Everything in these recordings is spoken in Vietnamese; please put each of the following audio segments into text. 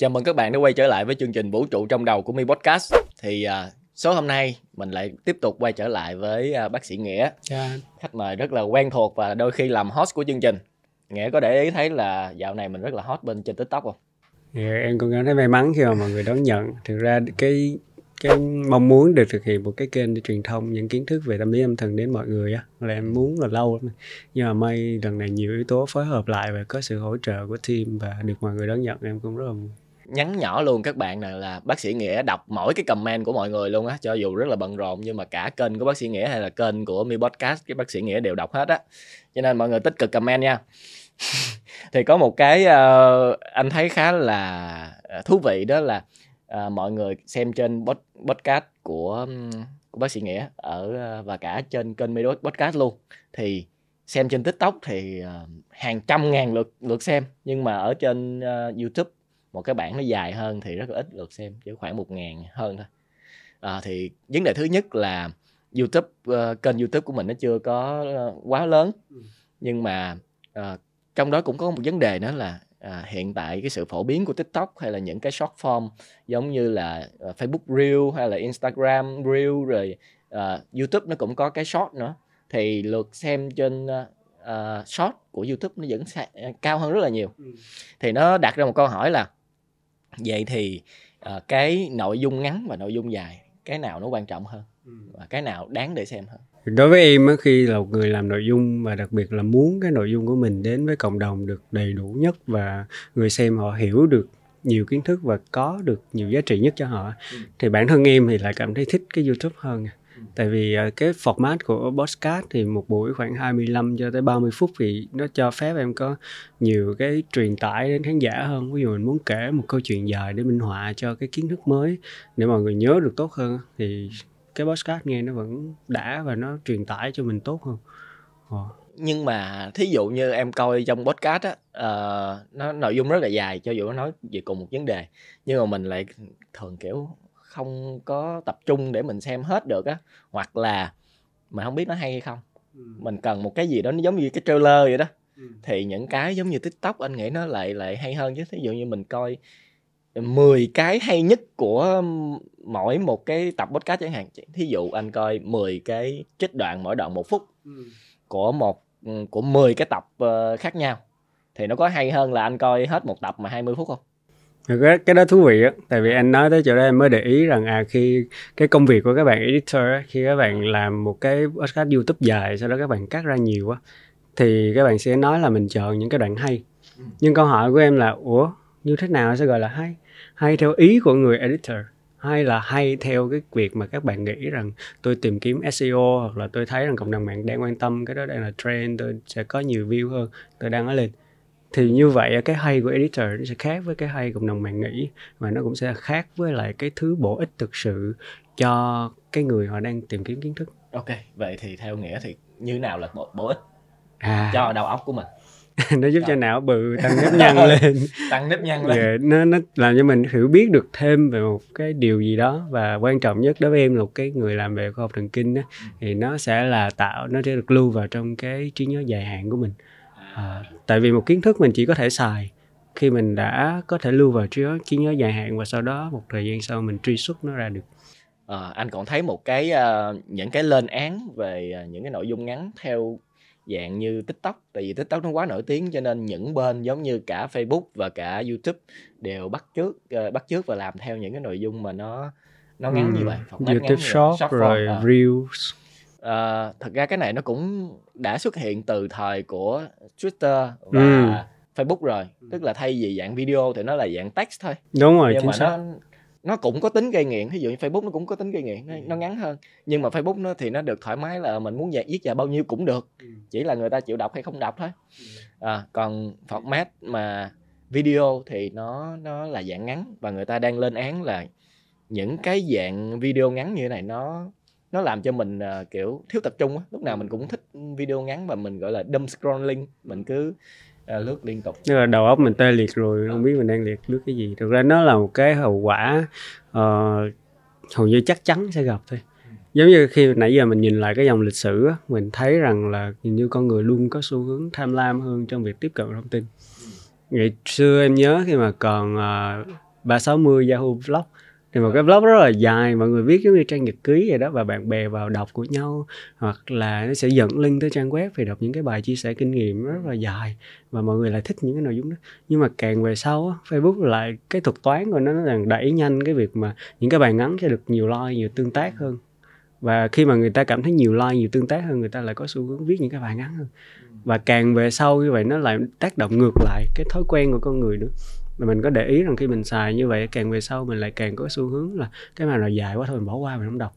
Chào mừng các bạn đã quay trở lại với chương trình Vũ trụ trong đầu của Mi Podcast. Thì uh, số hôm nay mình lại tiếp tục quay trở lại với uh, bác sĩ Nghĩa. Dạ. Khách mời rất là quen thuộc và đôi khi làm host của chương trình. Nghĩa có để ý thấy là dạo này mình rất là hot bên trên TikTok không? Dạ, em cũng cảm thấy may mắn khi mà mọi người đón nhận. Thực ra cái cái mong muốn được thực hiện một cái kênh để truyền thông những kiến thức về tâm lý âm thần đến mọi người á là em muốn là lâu lắm nhưng mà may lần này nhiều yếu tố phối hợp lại và có sự hỗ trợ của team và được mọi người đón nhận em cũng rất là vui nhắn nhỏ luôn các bạn này là bác sĩ nghĩa đọc mỗi cái comment của mọi người luôn á cho dù rất là bận rộn nhưng mà cả kênh của bác sĩ nghĩa hay là kênh của mi podcast cái bác sĩ nghĩa đều đọc hết á. Cho nên mọi người tích cực comment nha. Thì có một cái uh, anh thấy khá là ờ, thú vị đó là uh, mọi người xem trên podcast của của bác sĩ nghĩa ở và cả trên kênh mi podcast luôn. Thì xem trên tiktok thì uh, hàng trăm ngàn lượt lượt xem nhưng mà ở trên uh, youtube một cái bản nó dài hơn thì rất là ít lượt xem chỉ khoảng một ngàn hơn thôi à, thì vấn đề thứ nhất là youtube uh, kênh youtube của mình nó chưa có uh, quá lớn ừ. nhưng mà uh, trong đó cũng có một vấn đề nữa là à, hiện tại cái sự phổ biến của TikTok hay là những cái short form giống như là uh, Facebook Reel hay là Instagram Reel rồi uh, YouTube nó cũng có cái short nữa thì lượt xem trên uh, short của YouTube nó vẫn cao hơn rất là nhiều ừ. thì nó đặt ra một câu hỏi là vậy thì uh, cái nội dung ngắn và nội dung dài cái nào nó quan trọng hơn ừ. và cái nào đáng để xem hơn đối với em khi là một người làm nội dung và đặc biệt là muốn cái nội dung của mình đến với cộng đồng được đầy đủ nhất và người xem họ hiểu được nhiều kiến thức và có được nhiều giá trị nhất cho họ ừ. thì bản thân em thì lại cảm thấy thích cái YouTube hơn tại vì à, cái format của podcast thì một buổi khoảng 25 cho tới 30 phút thì nó cho phép em có nhiều cái truyền tải đến khán giả hơn ví dụ mình muốn kể một câu chuyện dài để minh họa cho cái kiến thức mới để mọi người nhớ được tốt hơn thì cái podcast nghe nó vẫn đã và nó truyền tải cho mình tốt hơn ờ. nhưng mà thí dụ như em coi trong podcast á uh, nó nội dung rất là dài cho dù nó nói về cùng một vấn đề nhưng mà mình lại thường kiểu không có tập trung để mình xem hết được á hoặc là mình không biết nó hay hay không ừ. mình cần một cái gì đó nó giống như cái trailer vậy đó ừ. thì những cái giống như tiktok anh nghĩ nó lại lại hay hơn chứ thí dụ như mình coi 10 cái hay nhất của mỗi một cái tập podcast chẳng hạn thí dụ anh coi 10 cái trích đoạn mỗi đoạn một phút ừ. của một của 10 cái tập ờ, khác nhau thì nó có hay hơn là anh coi hết một tập mà 20 phút không cái, cái đó thú vị á tại vì anh nói tới chỗ đó em mới để ý rằng à khi cái công việc của các bạn editor á, khi các bạn làm một cái podcast youtube dài sau đó các bạn cắt ra nhiều á thì các bạn sẽ nói là mình chọn những cái đoạn hay. Ừ. nhưng câu hỏi của em là ủa như thế nào sẽ gọi là hay? Hay theo ý của người editor? Hay là hay theo cái việc mà các bạn nghĩ rằng tôi tìm kiếm SEO hoặc là tôi thấy rằng cộng đồng mạng đang quan tâm cái đó đang là trend tôi sẽ có nhiều view hơn? Tôi đang nói lên thì như vậy cái hay của editor nó sẽ khác với cái hay cộng đồng mạng nghĩ và nó cũng sẽ khác với lại cái thứ bổ ích thực sự cho cái người họ đang tìm kiếm kiến thức. Ok vậy thì theo nghĩa thì như nào là bổ, bổ ích à. cho đầu óc của mình? Nó giúp cho não bự tăng nếp nhăn lên. tăng nếp nhăn lên. Yeah, nó nó làm cho mình hiểu biết được thêm về một cái điều gì đó và quan trọng nhất đối với em là một cái người làm về khoa học thần kinh đó, ừ. thì nó sẽ là tạo nó sẽ được lưu vào trong cái trí nhớ dài hạn của mình à, tại vì một kiến thức mình chỉ có thể xài khi mình đã có thể lưu vào trí nhớ, trí nhớ dài hạn và sau đó một thời gian sau mình truy xuất nó ra được à, anh còn thấy một cái uh, những cái lên án về uh, những cái nội dung ngắn theo dạng như tiktok tại vì tiktok nó quá nổi tiếng cho nên những bên giống như cả facebook và cả youtube đều bắt trước uh, bắt trước và làm theo những cái nội dung mà nó nó ngắn ừ, như vậy youtube ngắn short, short rồi form, uh. reels uh, thật ra cái này nó cũng đã xuất hiện từ thời của Twitter và ừ. Facebook rồi tức là thay vì dạng video thì nó là dạng text thôi đúng rồi nhưng mà xác. nó nó cũng có tính gây nghiện ví dụ như Facebook nó cũng có tính gây nghiện nó, nó ngắn hơn nhưng mà Facebook nó thì nó được thoải mái là mình muốn viết dài bao nhiêu cũng được ừ. chỉ là người ta chịu đọc hay không đọc thôi ừ. à, còn format mà video thì nó nó là dạng ngắn và người ta đang lên án là những cái dạng video ngắn như thế này nó nó làm cho mình uh, kiểu thiếu tập trung á. Lúc nào mình cũng thích video ngắn và mình gọi là dumb scrolling. Mình cứ uh, lướt liên tục. Tức là đầu óc mình tê liệt rồi không biết mình đang liệt lướt cái gì. Thực ra nó là một cái hậu quả uh, hầu như chắc chắn sẽ gặp thôi. Giống như khi nãy giờ mình nhìn lại cái dòng lịch sử á, mình thấy rằng là như con người luôn có xu hướng tham lam hơn trong việc tiếp cận thông tin. Ngày xưa em nhớ khi mà còn uh, 360 Yahoo Blog thì một cái blog rất là dài mọi người viết giống như trang nhật ký vậy đó và bạn bè vào đọc của nhau hoặc là nó sẽ dẫn link tới trang web để đọc những cái bài chia sẻ kinh nghiệm rất là dài và mọi người lại thích những cái nội dung đó. Nhưng mà càng về sau á, Facebook lại cái thuật toán của nó là đẩy nhanh cái việc mà những cái bài ngắn sẽ được nhiều like nhiều tương tác hơn. Và khi mà người ta cảm thấy nhiều like nhiều tương tác hơn người ta lại có xu hướng viết những cái bài ngắn hơn. Và càng về sau như vậy nó lại tác động ngược lại cái thói quen của con người nữa mà mình có để ý rằng khi mình xài như vậy càng về sau mình lại càng có xu hướng là cái mà nào dài quá thôi mình bỏ qua mình không đọc.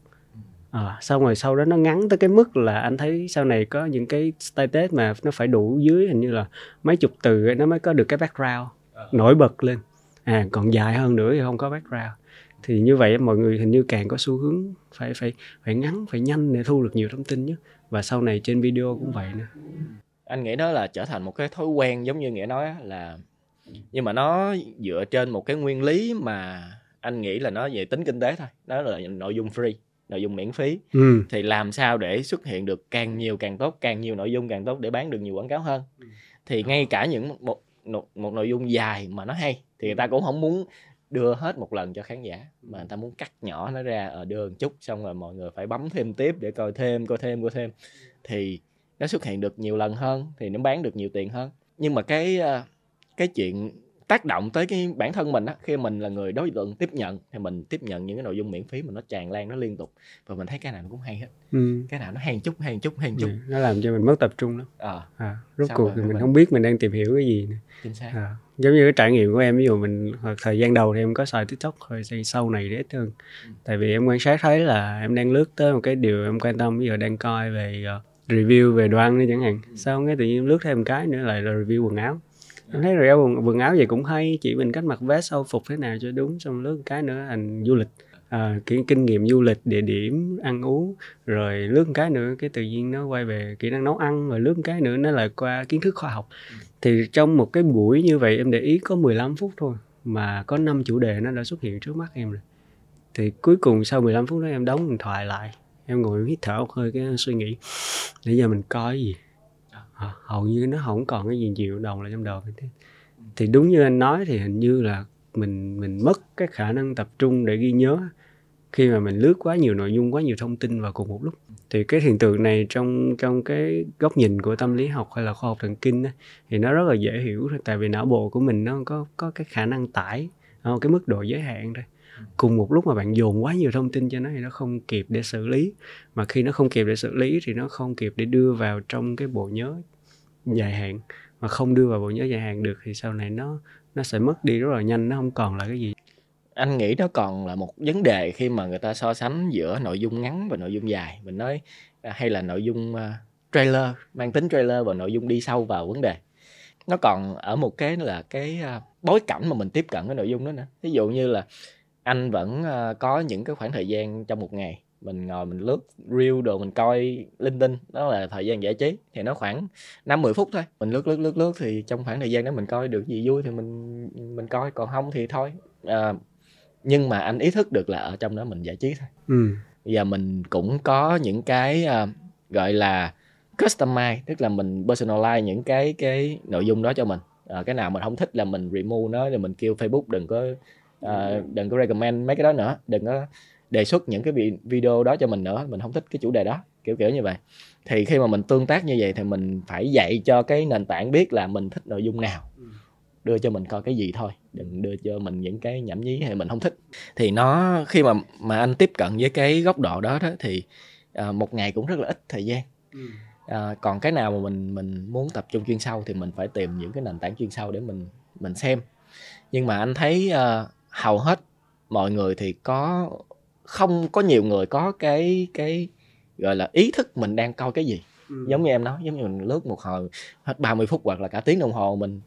À, xong rồi sau đó nó ngắn tới cái mức là anh thấy sau này có những cái status mà nó phải đủ dưới hình như là mấy chục từ ấy, nó mới có được cái background nổi bật lên. À còn dài hơn nữa thì không có background. Thì như vậy mọi người hình như càng có xu hướng phải phải phải ngắn phải nhanh để thu được nhiều thông tin nhất. Và sau này trên video cũng vậy nữa. Anh nghĩ đó là trở thành một cái thói quen giống như nghĩa nói là nhưng mà nó dựa trên một cái nguyên lý mà anh nghĩ là nó về tính kinh tế thôi. Đó là nội dung free nội dung miễn phí. Ừ. thì làm sao để xuất hiện được càng nhiều càng tốt càng nhiều nội dung càng tốt để bán được nhiều quảng cáo hơn? Thì ngay cả những một một, một nội dung dài mà nó hay thì người ta cũng không muốn đưa hết một lần cho khán giả. Mà người ta muốn cắt nhỏ nó ra ở đưa một chút xong rồi mọi người phải bấm thêm tiếp để coi thêm coi thêm coi thêm. Thì nó xuất hiện được nhiều lần hơn thì nó bán được nhiều tiền hơn. Nhưng mà cái ờ, cái chuyện tác động tới cái bản thân mình á khi mình là người đối tượng tiếp nhận thì mình tiếp nhận những cái nội dung miễn phí mà nó tràn lan nó liên tục. Và mình thấy cái nào nó cũng hay hết. Ừ. cái nào nó hay chút hay chút hay chút. Ừ, nó làm cho mình mất tập trung lắm. Ờ. À, rốt Sao cuộc thì mình mình- không biết mình đang tìm hiểu cái gì nữa. chính xác. À, giống như cái trải nghiệm của em ví dụ mình hoặc thời gian đầu thì em có xài tiktok thì sau này thì ít hơn. Tại vì em quan sát thấy là em đang lướt tới một cái điều em quan tâm bây giờ đang coi về ờ, review về đồ ăn đi chẳng hạn. Sau cái tự nhiên lướt thêm một cái nữa lại là review quần áo em thấy review quần, quần áo vậy cũng hay. Chỉ mình cách mặc vest âu phục thế nào cho đúng xong lướt cái nữa thành du lịch. À, cái kinh nghiệm du lịch địa điểm ăn uống rồi lướt cái nữa cái tự nhiên nó quay về kỹ năng nấu ăn rồi lướt cái nữa nó lại qua kiến thức khoa học. Thì trong một cái buổi như vậy em để ý có 15 phút thôi mà có 5 chủ đề nó đã xuất hiện trước mắt em rồi. Thì cuối cùng sau 15 phút đó em đóng điện thoại lại em ngồi hít thở một hơi cái suy nghĩ bây giờ mình coi gì hầu như nó không còn cái gì nhiều đồng lại trong đầu mình thế. Thì đúng như anh nói thì hình như là mình mình mất cái khả năng tập trung để ghi nhớ khi mà mình lướt quá nhiều nội dung quá nhiều thông tin vào cùng một lúc. Thì cái hiện tượng này trong trong cái góc nhìn của tâm lý học hay là khoa học thần kinh ấy, thì nó rất là dễ hiểu thôi. Tại vì não bộ của mình nó có có cái khả năng tải ờ, cái mức độ giới hạn thôi. Cùng một lúc mà bạn dồn quá nhiều thông tin cho nó thì nó không kịp để xử lý. Mà khi nó không kịp để xử lý thì nó không kịp để đưa vào trong cái bộ nhớ dài hạn mà không đưa vào bộ nhớ dài hạn được thì sau này nó nó sẽ mất đi rất là nhanh, nó không còn là cái gì. Anh nghĩ nó còn là một vấn đề khi mà người ta so sánh giữa nội dung ngắn và nội dung dài. Mình nói à, hay là nội dung à, trailer, mang tính trailer và nội dung đi sâu vào vấn đề. Nó còn ở một cái là cái à, bối cảnh mà mình tiếp cận cái nội dung đó nữa. Ví dụ như là anh vẫn có những cái khoảng thời gian trong một ngày mình ngồi mình lướt reel đồ mình coi linh tinh đó là thời gian giải trí thì nó khoảng năm mười phút thôi. Mình lướt lướt lướt lướt thì trong khoảng thời gian đó mình coi được gì vui thì mình mình coi còn không thì thôi. À, nhưng mà anh ý thức được là ở trong đó mình giải trí thôi. Ừ. Giờ mình cũng có những cái à, gọi là customize tức là mình personalize những cái cái nội dung đó cho mình. À, cái nào mình không thích là mình remove nó rồi mình kêu Facebook đừng có à, đừng có recommend mấy cái đó nữa đừng có đề xuất những cái vi- video đó cho mình nữa mình không thích cái chủ đề đó kiểu kiểu như vậy. Thì khi mà mình tương tác như vậy thì mình phải dạy cho cái nền tảng biết là mình thích nội dung nào. Đưa cho mình coi cái gì thôi đừng đưa cho mình những cái nhảm nhí hay mình không thích. Thì nó khi mà mà anh tiếp cận với cái góc độ đó đó thì à, một ngày cũng rất là ít thời gian. À, còn cái nào mà mình mình muốn tập trung chuyên sâu thì mình phải tìm những cái nền tảng chuyên sâu để mình mình xem. Nhưng mà anh thấy à, hầu hết mọi người thì có không có nhiều người có cái cái gọi là ý thức mình đang coi cái gì. Giống như em nói giống như mình lướt một hồi hết 30 phút hoặc là cả tiếng đồng hồ mình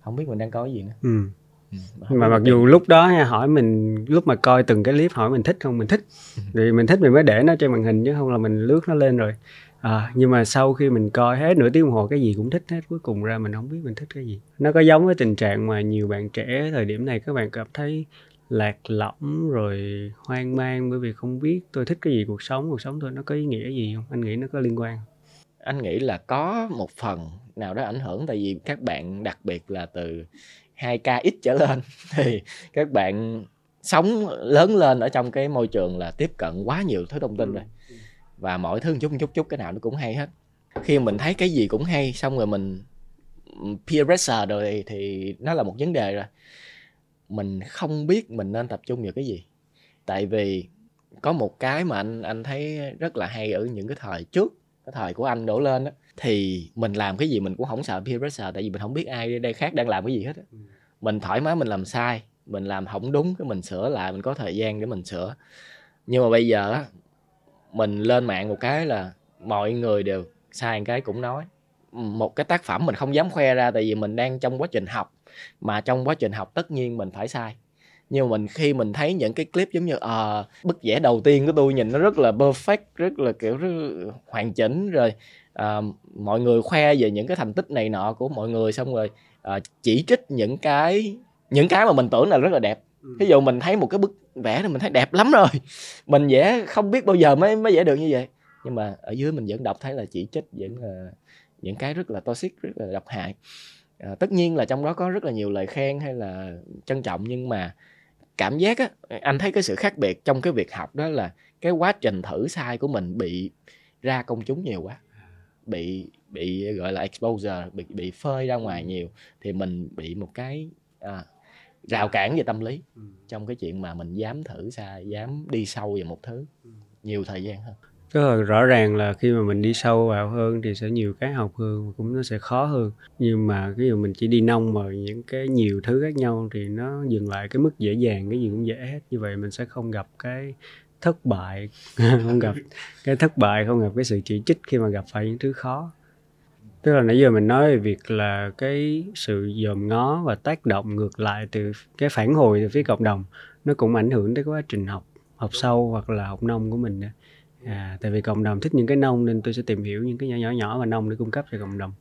không biết mình đang coi cái gì nữa. Ừ. Ừ, không mà mặc dù lúc đó hỏi mình lúc mà coi từng cái clip hỏi mình thích không mình thích. Vì mình thích mình mới để nó trên màn hình chứ không là mình lướt nó lên rồi. À, nhưng mà sau khi mình coi hết nửa tiếng đồng hồ cái gì cũng thích hết cuối cùng ra mình không biết mình thích cái gì. Nó có giống với tình trạng mà nhiều bạn trẻ thời điểm này các bạn cảm thấy lạc lõng rồi hoang mang bởi vì không biết tôi thích cái gì cuộc sống cuộc sống tôi nó có ý nghĩa gì không? Anh nghĩ nó có liên quan không? anh nghĩ là có một phần nào đó ảnh hưởng tại vì các bạn đặc biệt là từ 2k trở lên thì các bạn sống lớn lên ở trong cái môi trường là tiếp cận quá nhiều thứ thông tin rồi. Và mọi thứ chút chút chút cái nào nó cũng hay hết. Khi mình thấy cái gì cũng hay xong rồi mình peer pressure rồi thì nó là một vấn đề rồi mình không biết mình nên tập trung vào cái gì. Tại vì có một cái mà anh anh thấy rất là hay ở những cái thời trước cái thời của anh đổ lên đó thì mình làm cái gì mình cũng không sợ peer pressure tại vì mình không biết ai đây khác đang làm cái gì hết á. mình thoải mái mình làm sai mình làm không đúng cái mình sửa lại mình có thời gian để mình sửa. Nhưng mà bây giờ á mình lên mạng một cái là mọi người đều sai một cái cũng nói. Một cái tác phẩm mình không dám khoe ra tại vì mình đang trong quá trình học mà trong quá trình học tất nhiên mình phải sai. Nhưng mà mình khi mình thấy những cái clip giống như à, bức vẽ đầu tiên của tôi nhìn nó rất là perfect rất là kiểu rất hoàn chỉnh rồi à, mọi người khoe về những cái thành tích này nọ của mọi người xong rồi à, chỉ trích những cái những cái mà mình tưởng là rất là đẹp. Ừ. ví dụ mình thấy một cái bức vẽ thì mình thấy đẹp lắm rồi. Mình vẽ không biết bao giờ mới mới vẽ được như vậy. Nhưng mà ở dưới mình vẫn đọc thấy là chỉ trích vẫn là những cái rất là toxic rất là độc hại à, tất nhiên là trong đó có rất là nhiều lời khen hay là trân trọng nhưng mà cảm giác á anh thấy cái sự khác biệt trong cái việc học đó là cái quá trình thử sai của mình bị ra công chúng nhiều quá bị bị gọi là exposure bị bị phơi ra ngoài nhiều thì mình bị một cái à, rào cản về tâm lý ừ. trong cái chuyện mà mình dám thử sai dám đi sâu vào một thứ ừ. nhiều thời gian hơn cái là rõ ràng là khi mà mình đi sâu vào hơn thì sẽ nhiều cái học hơn, cũng nó sẽ khó hơn. Nhưng mà ví dụ mình chỉ đi nông mà những cái nhiều thứ khác nhau thì nó dừng lại cái mức dễ dàng, cái gì cũng dễ hết. Như vậy mình sẽ không gặp cái thất bại, không gặp cái thất bại, không gặp cái sự chỉ trích khi mà gặp phải những thứ khó. Tức là nãy giờ mình nói về việc là cái sự dòm ngó và tác động ngược lại từ cái phản hồi từ phía cộng đồng, nó cũng ảnh hưởng tới quá trình học học sâu hoặc là học nông của mình nữa à tại vì cộng đồng thích những cái nông nên tôi sẽ tìm hiểu những cái nhỏ nhỏ nhỏ và nông để cung cấp cho cộng đồng.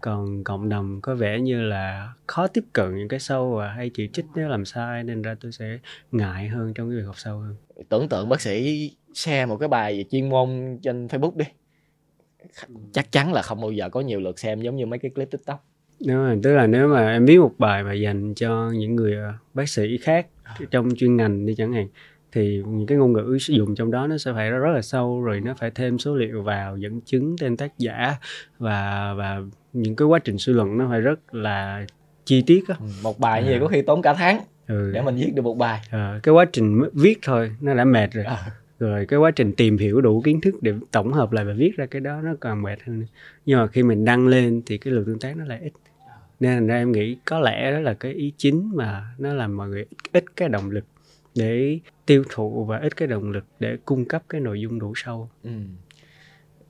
Còn cộng đồng có vẻ như là khó tiếp cận những cái sâu và hay chỉ trích nếu làm sai nên ra tôi sẽ ngại hơn trong cái việc học sâu hơn. Tưởng tượng bác sĩ share một cái bài về chuyên môn trên facebook đi. Chắc chắn là không bao giờ có nhiều lượt xem giống như mấy cái clip tiktok. Đúng rồi tức là nếu mà em viết một bài mà dành cho những người ờ, bác sĩ khác trong chuyên ngành đi chẳng hạn thì những cái ngôn ngữ sử dụng trong đó nó sẽ phải rất là sâu rồi nó phải thêm số liệu vào dẫn chứng tên tác giả và và những cái quá trình suy luận nó phải rất là chi tiết á ừ, một bài như vậy à. có khi tốn cả tháng ừ. để mình viết được một bài à, cái quá trình viết thôi nó đã mệt rồi à. rồi cái quá trình tìm hiểu đủ kiến thức để tổng hợp lại và viết ra cái đó nó còn mệt hơn nữa. nhưng mà khi mình đăng lên thì cái lượng tương tác nó lại ít nên ra em nghĩ có lẽ đó là cái ý chính mà nó làm mọi người ít cái động lực để tiêu thụ và ít cái động lực để cung cấp cái nội dung đủ sâu. Ừ.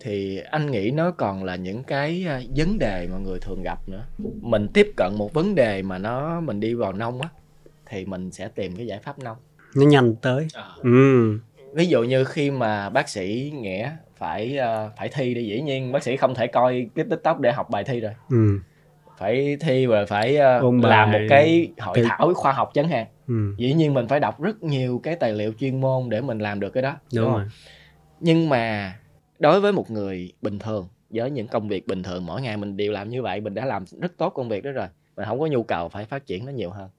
thì anh nghĩ nó còn là những cái à, vấn đề mà người thường gặp nữa. Mình tiếp cận một vấn đề mà nó mình đi vào nông á thì mình sẽ tìm cái giải pháp nông. Nó nhanh tới. À. ừ. ví dụ như khi mà bác sĩ nghĩa phải uh, phải thi thì dĩ nhiên bác sĩ không thể coi cái tiktok để học bài thi rồi. Ừ. Phải thi và phải uh, làm một cái hội thảo khoa học chẳng hạn ừ. dĩ nhiên mình phải đọc rất nhiều cái tài liệu chuyên môn để mình làm được cái đó đúng, đúng rồi. nhưng mà đối với một người bình thường với những công việc bình thường mỗi ngày mình đều làm như vậy mình đã làm rất tốt công việc đó rồi mình không có nhu cầu phải phát triển nó nhiều hơn.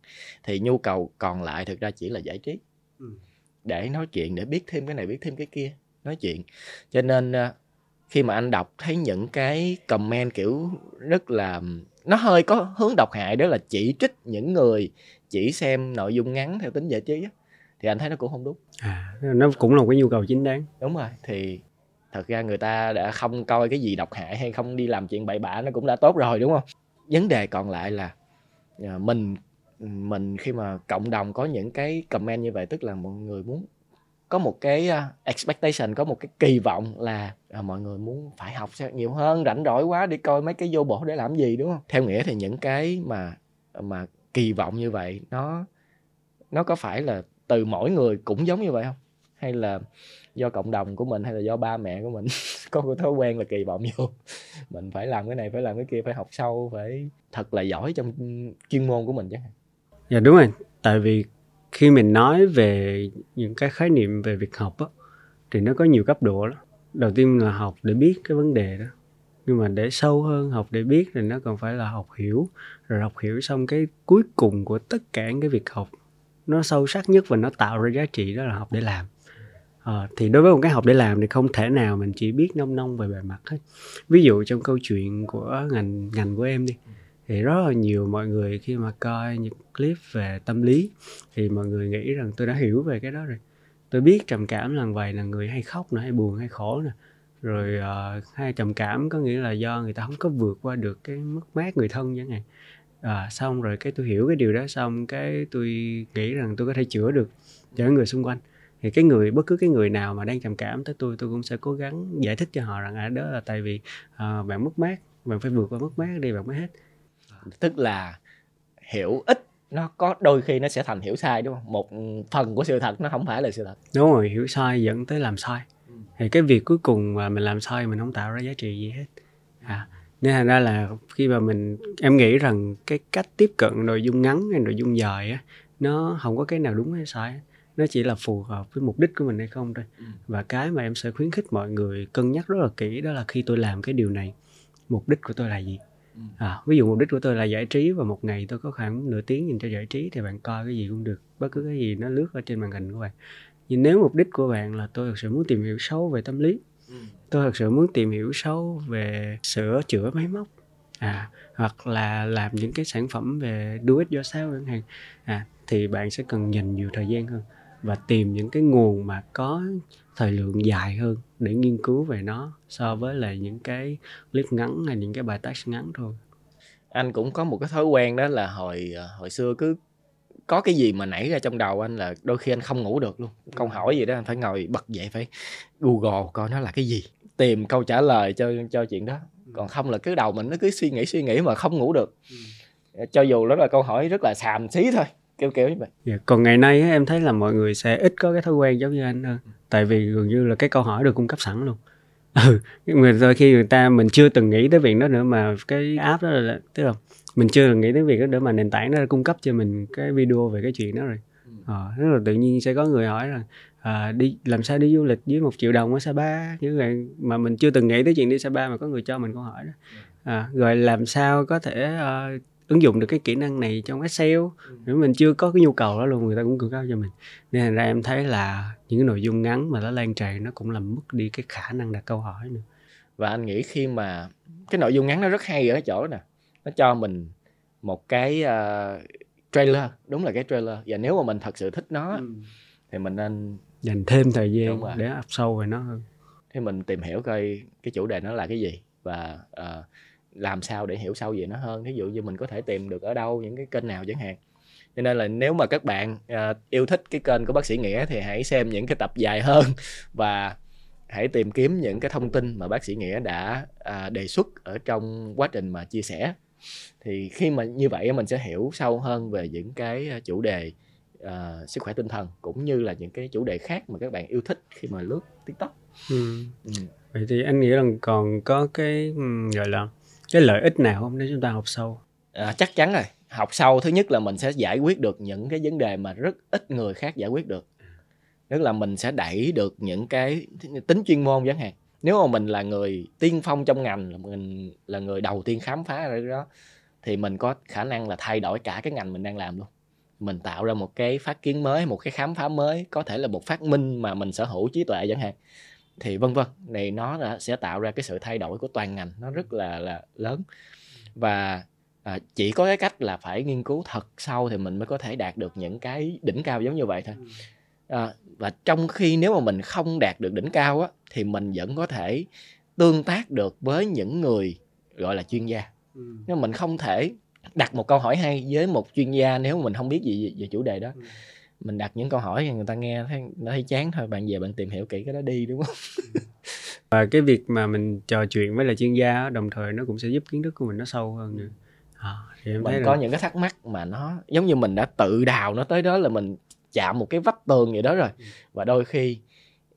Thì nhu cầu còn lại thực ra chỉ là giải trí. Ừ. để nói chuyện để biết thêm cái này biết thêm cái kia nói chuyện. Cho nên uh, khi mà anh đọc thấy những cái comment kiểu rất là nó hơi có hướng độc hại đó là chỉ trích những người chỉ xem nội dung ngắn theo tính giải trí á, thì anh thấy nó cũng không đúng. À nó cũng là một cái nhu cầu chính đáng. Đúng rồi thì thật ra người ta đã không coi cái gì độc hại hay không đi làm chuyện bậy bạ nó cũng đã tốt rồi đúng không? Vấn đề còn lại là à, mình mình khi mà cộng đồng có những cái comment như vậy tức là mọi người muốn có một cái uh, expectation có một cái kỳ vọng là uh, mọi người muốn phải học nhiều hơn rảnh rỗi quá đi coi mấy cái vô bổ để làm gì đúng không? Theo nghĩa thì những cái mà mà kỳ vọng như vậy, nó nó có phải là từ mỗi người cũng giống như vậy không? Hay là do cộng đồng của mình, hay là do ba mẹ của mình có cái thói quen là kỳ vọng vô? Mình phải làm cái này, phải làm cái kia, phải học sâu phải thật là giỏi trong chuyên môn của mình chứ. Dạ đúng rồi. Tại vì khi mình nói về những cái khái niệm về việc học á, thì nó có nhiều cấp độ đó đầu tiên là học để biết cái vấn đề đó nhưng mà để sâu hơn học để biết thì nó còn phải là học hiểu. Rồi học hiểu xong cái cuối cùng của tất cả cái việc học nó sâu sắc nhất và nó tạo ra giá trị đó là học để làm. À, thì đối với một cái học để làm thì không thể nào mình chỉ biết nông nông về bề mặt hết. Ví dụ trong câu chuyện của ngành ngành của em đi thì rất là nhiều mọi người khi mà coi những clip về tâm lý thì mọi người nghĩ rằng tôi đã hiểu về cái đó rồi. Tôi biết trầm cảm là vậy là người hay khóc nè hay buồn hay khổ nè rồi uh, hay trầm cảm có nghĩa là do người ta không có vượt qua được cái mất mát người thân chẳng hạn. À, xong rồi cái tôi hiểu cái điều đó xong cái tôi nghĩ rằng tôi có thể chữa được cho người xung quanh. Thì cái người bất cứ cái người nào mà đang trầm cảm tới tôi tôi cũng sẽ cố gắng giải thích cho họ rằng à đó là tại vì uh, bạn mất mát bạn phải vượt qua mất mát đi bạn mới hết. Tức là hiểu ít nó có đôi khi nó sẽ thành hiểu sai đúng không? Một phần của sự thật nó không phải là sự thật. Đúng rồi hiểu sai dẫn tới làm sai. Thì cái việc cuối cùng mà mình làm sai mình không tạo ra giá trị gì hết. À nên thành ra là khi mà mình em nghĩ rằng cái cách tiếp cận nội dung ngắn hay nội dung dài á nó không có cái nào đúng hay sai nó chỉ là phù hợp với mục đích của mình hay không thôi. Ừ. và cái mà em sẽ khuyến khích mọi người cân nhắc rất là kỹ đó là khi tôi làm cái điều này mục đích của tôi là gì? Ừ. à, ví dụ mục đích của tôi là giải trí và một ngày tôi có khoảng nửa tiếng dành cho giải trí thì bạn coi cái gì cũng được. Bất cứ cái gì nó lướt ở trên màn hình của bạn nhưng nếu mục đích của bạn là tôi thực sự muốn tìm hiểu sâu về tâm lý ừ. tôi thật sự muốn tìm hiểu sâu về sửa chữa máy móc à hoặc là làm những cái sản phẩm về do it yourself chẳng hạn à thì bạn sẽ cần dành nhiều thời gian hơn và tìm những cái nguồn mà có thời lượng dài hơn để nghiên cứu về nó so với là những cái clip ngắn hay những cái bài text ngắn thôi anh cũng có một cái thói quen đó là hồi ờ, hồi xưa cứ có cái gì mà nảy ra trong đầu anh là đôi khi anh không ngủ được luôn. Câu hỏi gì đó anh phải ngồi bật dậy phải google coi nó là cái gì tìm câu trả lời cho cho chuyện đó. Còn không là cứ đầu mình nó cứ suy nghĩ suy nghĩ mà không ngủ được. Ừ. cho dù đó là câu hỏi rất là xàm xí thôi kiểu kiểu như vậy. Yeah. còn ngày nay em thấy là mọi người sẽ ít có cái thói quen giống như anh hơn. Tại vì gần như là cái câu hỏi được cung cấp sẵn luôn. Ừ người đôi khi người ta mình chưa từng nghĩ tới việc đó nữa mà cái app đó là tức là mình chưa từng nghĩ tới việc đó nữa mà nền tảng nó cung cấp cho mình cái video về cái chuyện đó rồi. Ờ, rất là tự nhiên sẽ có người hỏi rằng à, đi làm sao đi du lịch với một triệu đồng ở Sapa? Như vậy. Mà mình chưa từng nghĩ tới chuyện đi Sapa mà có người cho mình câu hỏi đó. À, rồi làm sao có thể uh, ứng dụng được cái kỹ năng này trong Excel? Ừ. nếu mình chưa có cái nhu cầu đó luôn người ta cũng cung cấp cho mình. Nên thành ra em thấy là những cái nội dung ngắn mà nó lan tràn nó cũng làm mất đi cái khả năng đặt câu hỏi nữa. Và anh nghĩ khi mà cái nội dung ngắn nó rất hay ở chỗ nè nó cho mình một cái uh, trailer đúng là cái trailer. Và nếu mà mình thật sự thích nó ừ. thì mình nên dành thêm thời gian để áp sâu về nó hơn. Thì mình tìm hiểu coi cái chủ đề nó là cái gì và uh, làm sao để hiểu sâu về nó hơn. Ví dụ như mình có thể tìm được ở đâu những cái kênh nào chẳng hạn. Cho nên là nếu mà các bạn uh, yêu thích cái kênh của bác sĩ nghĩa thì hãy xem những cái tập dài hơn và hãy tìm kiếm những cái thông tin mà bác sĩ nghĩa đã uh, đề xuất ở trong quá trình mà chia sẻ thì khi mà như vậy mình sẽ hiểu sâu hơn về những cái chủ đề uh, sức khỏe tinh thần cũng như là những cái chủ đề khác mà các bạn yêu thích khi mà lướt tiktok. Ừ. Ừ. vậy thì anh nghĩ rằng còn có cái gọi là cái lợi ích nào không nếu chúng ta học sâu? À, chắc chắn rồi. Học sâu thứ nhất là mình sẽ giải quyết được những cái vấn đề mà rất ít người khác giải quyết được. Tức là mình sẽ đẩy được những cái tính chuyên môn chẳng hạn nếu mà mình là người tiên phong trong ngành là mình là người đầu tiên khám phá ra đó thì mình có khả năng là thay đổi cả cái ngành mình đang làm luôn. Mình tạo ra một cái phát kiến mới một cái khám phá mới có thể là một phát minh mà mình sở hữu trí tuệ chẳng hạn. Thì vân vân này nó là sẽ tạo ra cái sự thay đổi của toàn ngành nó rất là là lớn. Và à, chỉ có cái cách là phải nghiên cứu thật sâu thì mình mới có thể đạt được những cái đỉnh cao giống như vậy thôi. À, và trong khi nếu mà mình không đạt được đỉnh cao á thì mình vẫn có thể tương tác được với những người gọi là chuyên gia. Ừ. nhưng mình không thể đặt một câu hỏi hay với một chuyên gia nếu mà mình không biết gì về chủ đề đó. Ừ. Mình đặt những câu hỏi người ta nghe thấy nó thấy chán thôi bạn về bạn tìm hiểu kỹ cái đó đi đúng không? Và cái việc mà mình trò chuyện với là chuyên gia đồng thời nó cũng sẽ giúp kiến thức của mình nó sâu hơn nữa. À, thì em mình thấy có là... những cái thắc mắc mà nó giống như mình đã tự đào nó tới đó là mình chạm một cái vách tường vậy đó rồi. Ừ. và đôi khi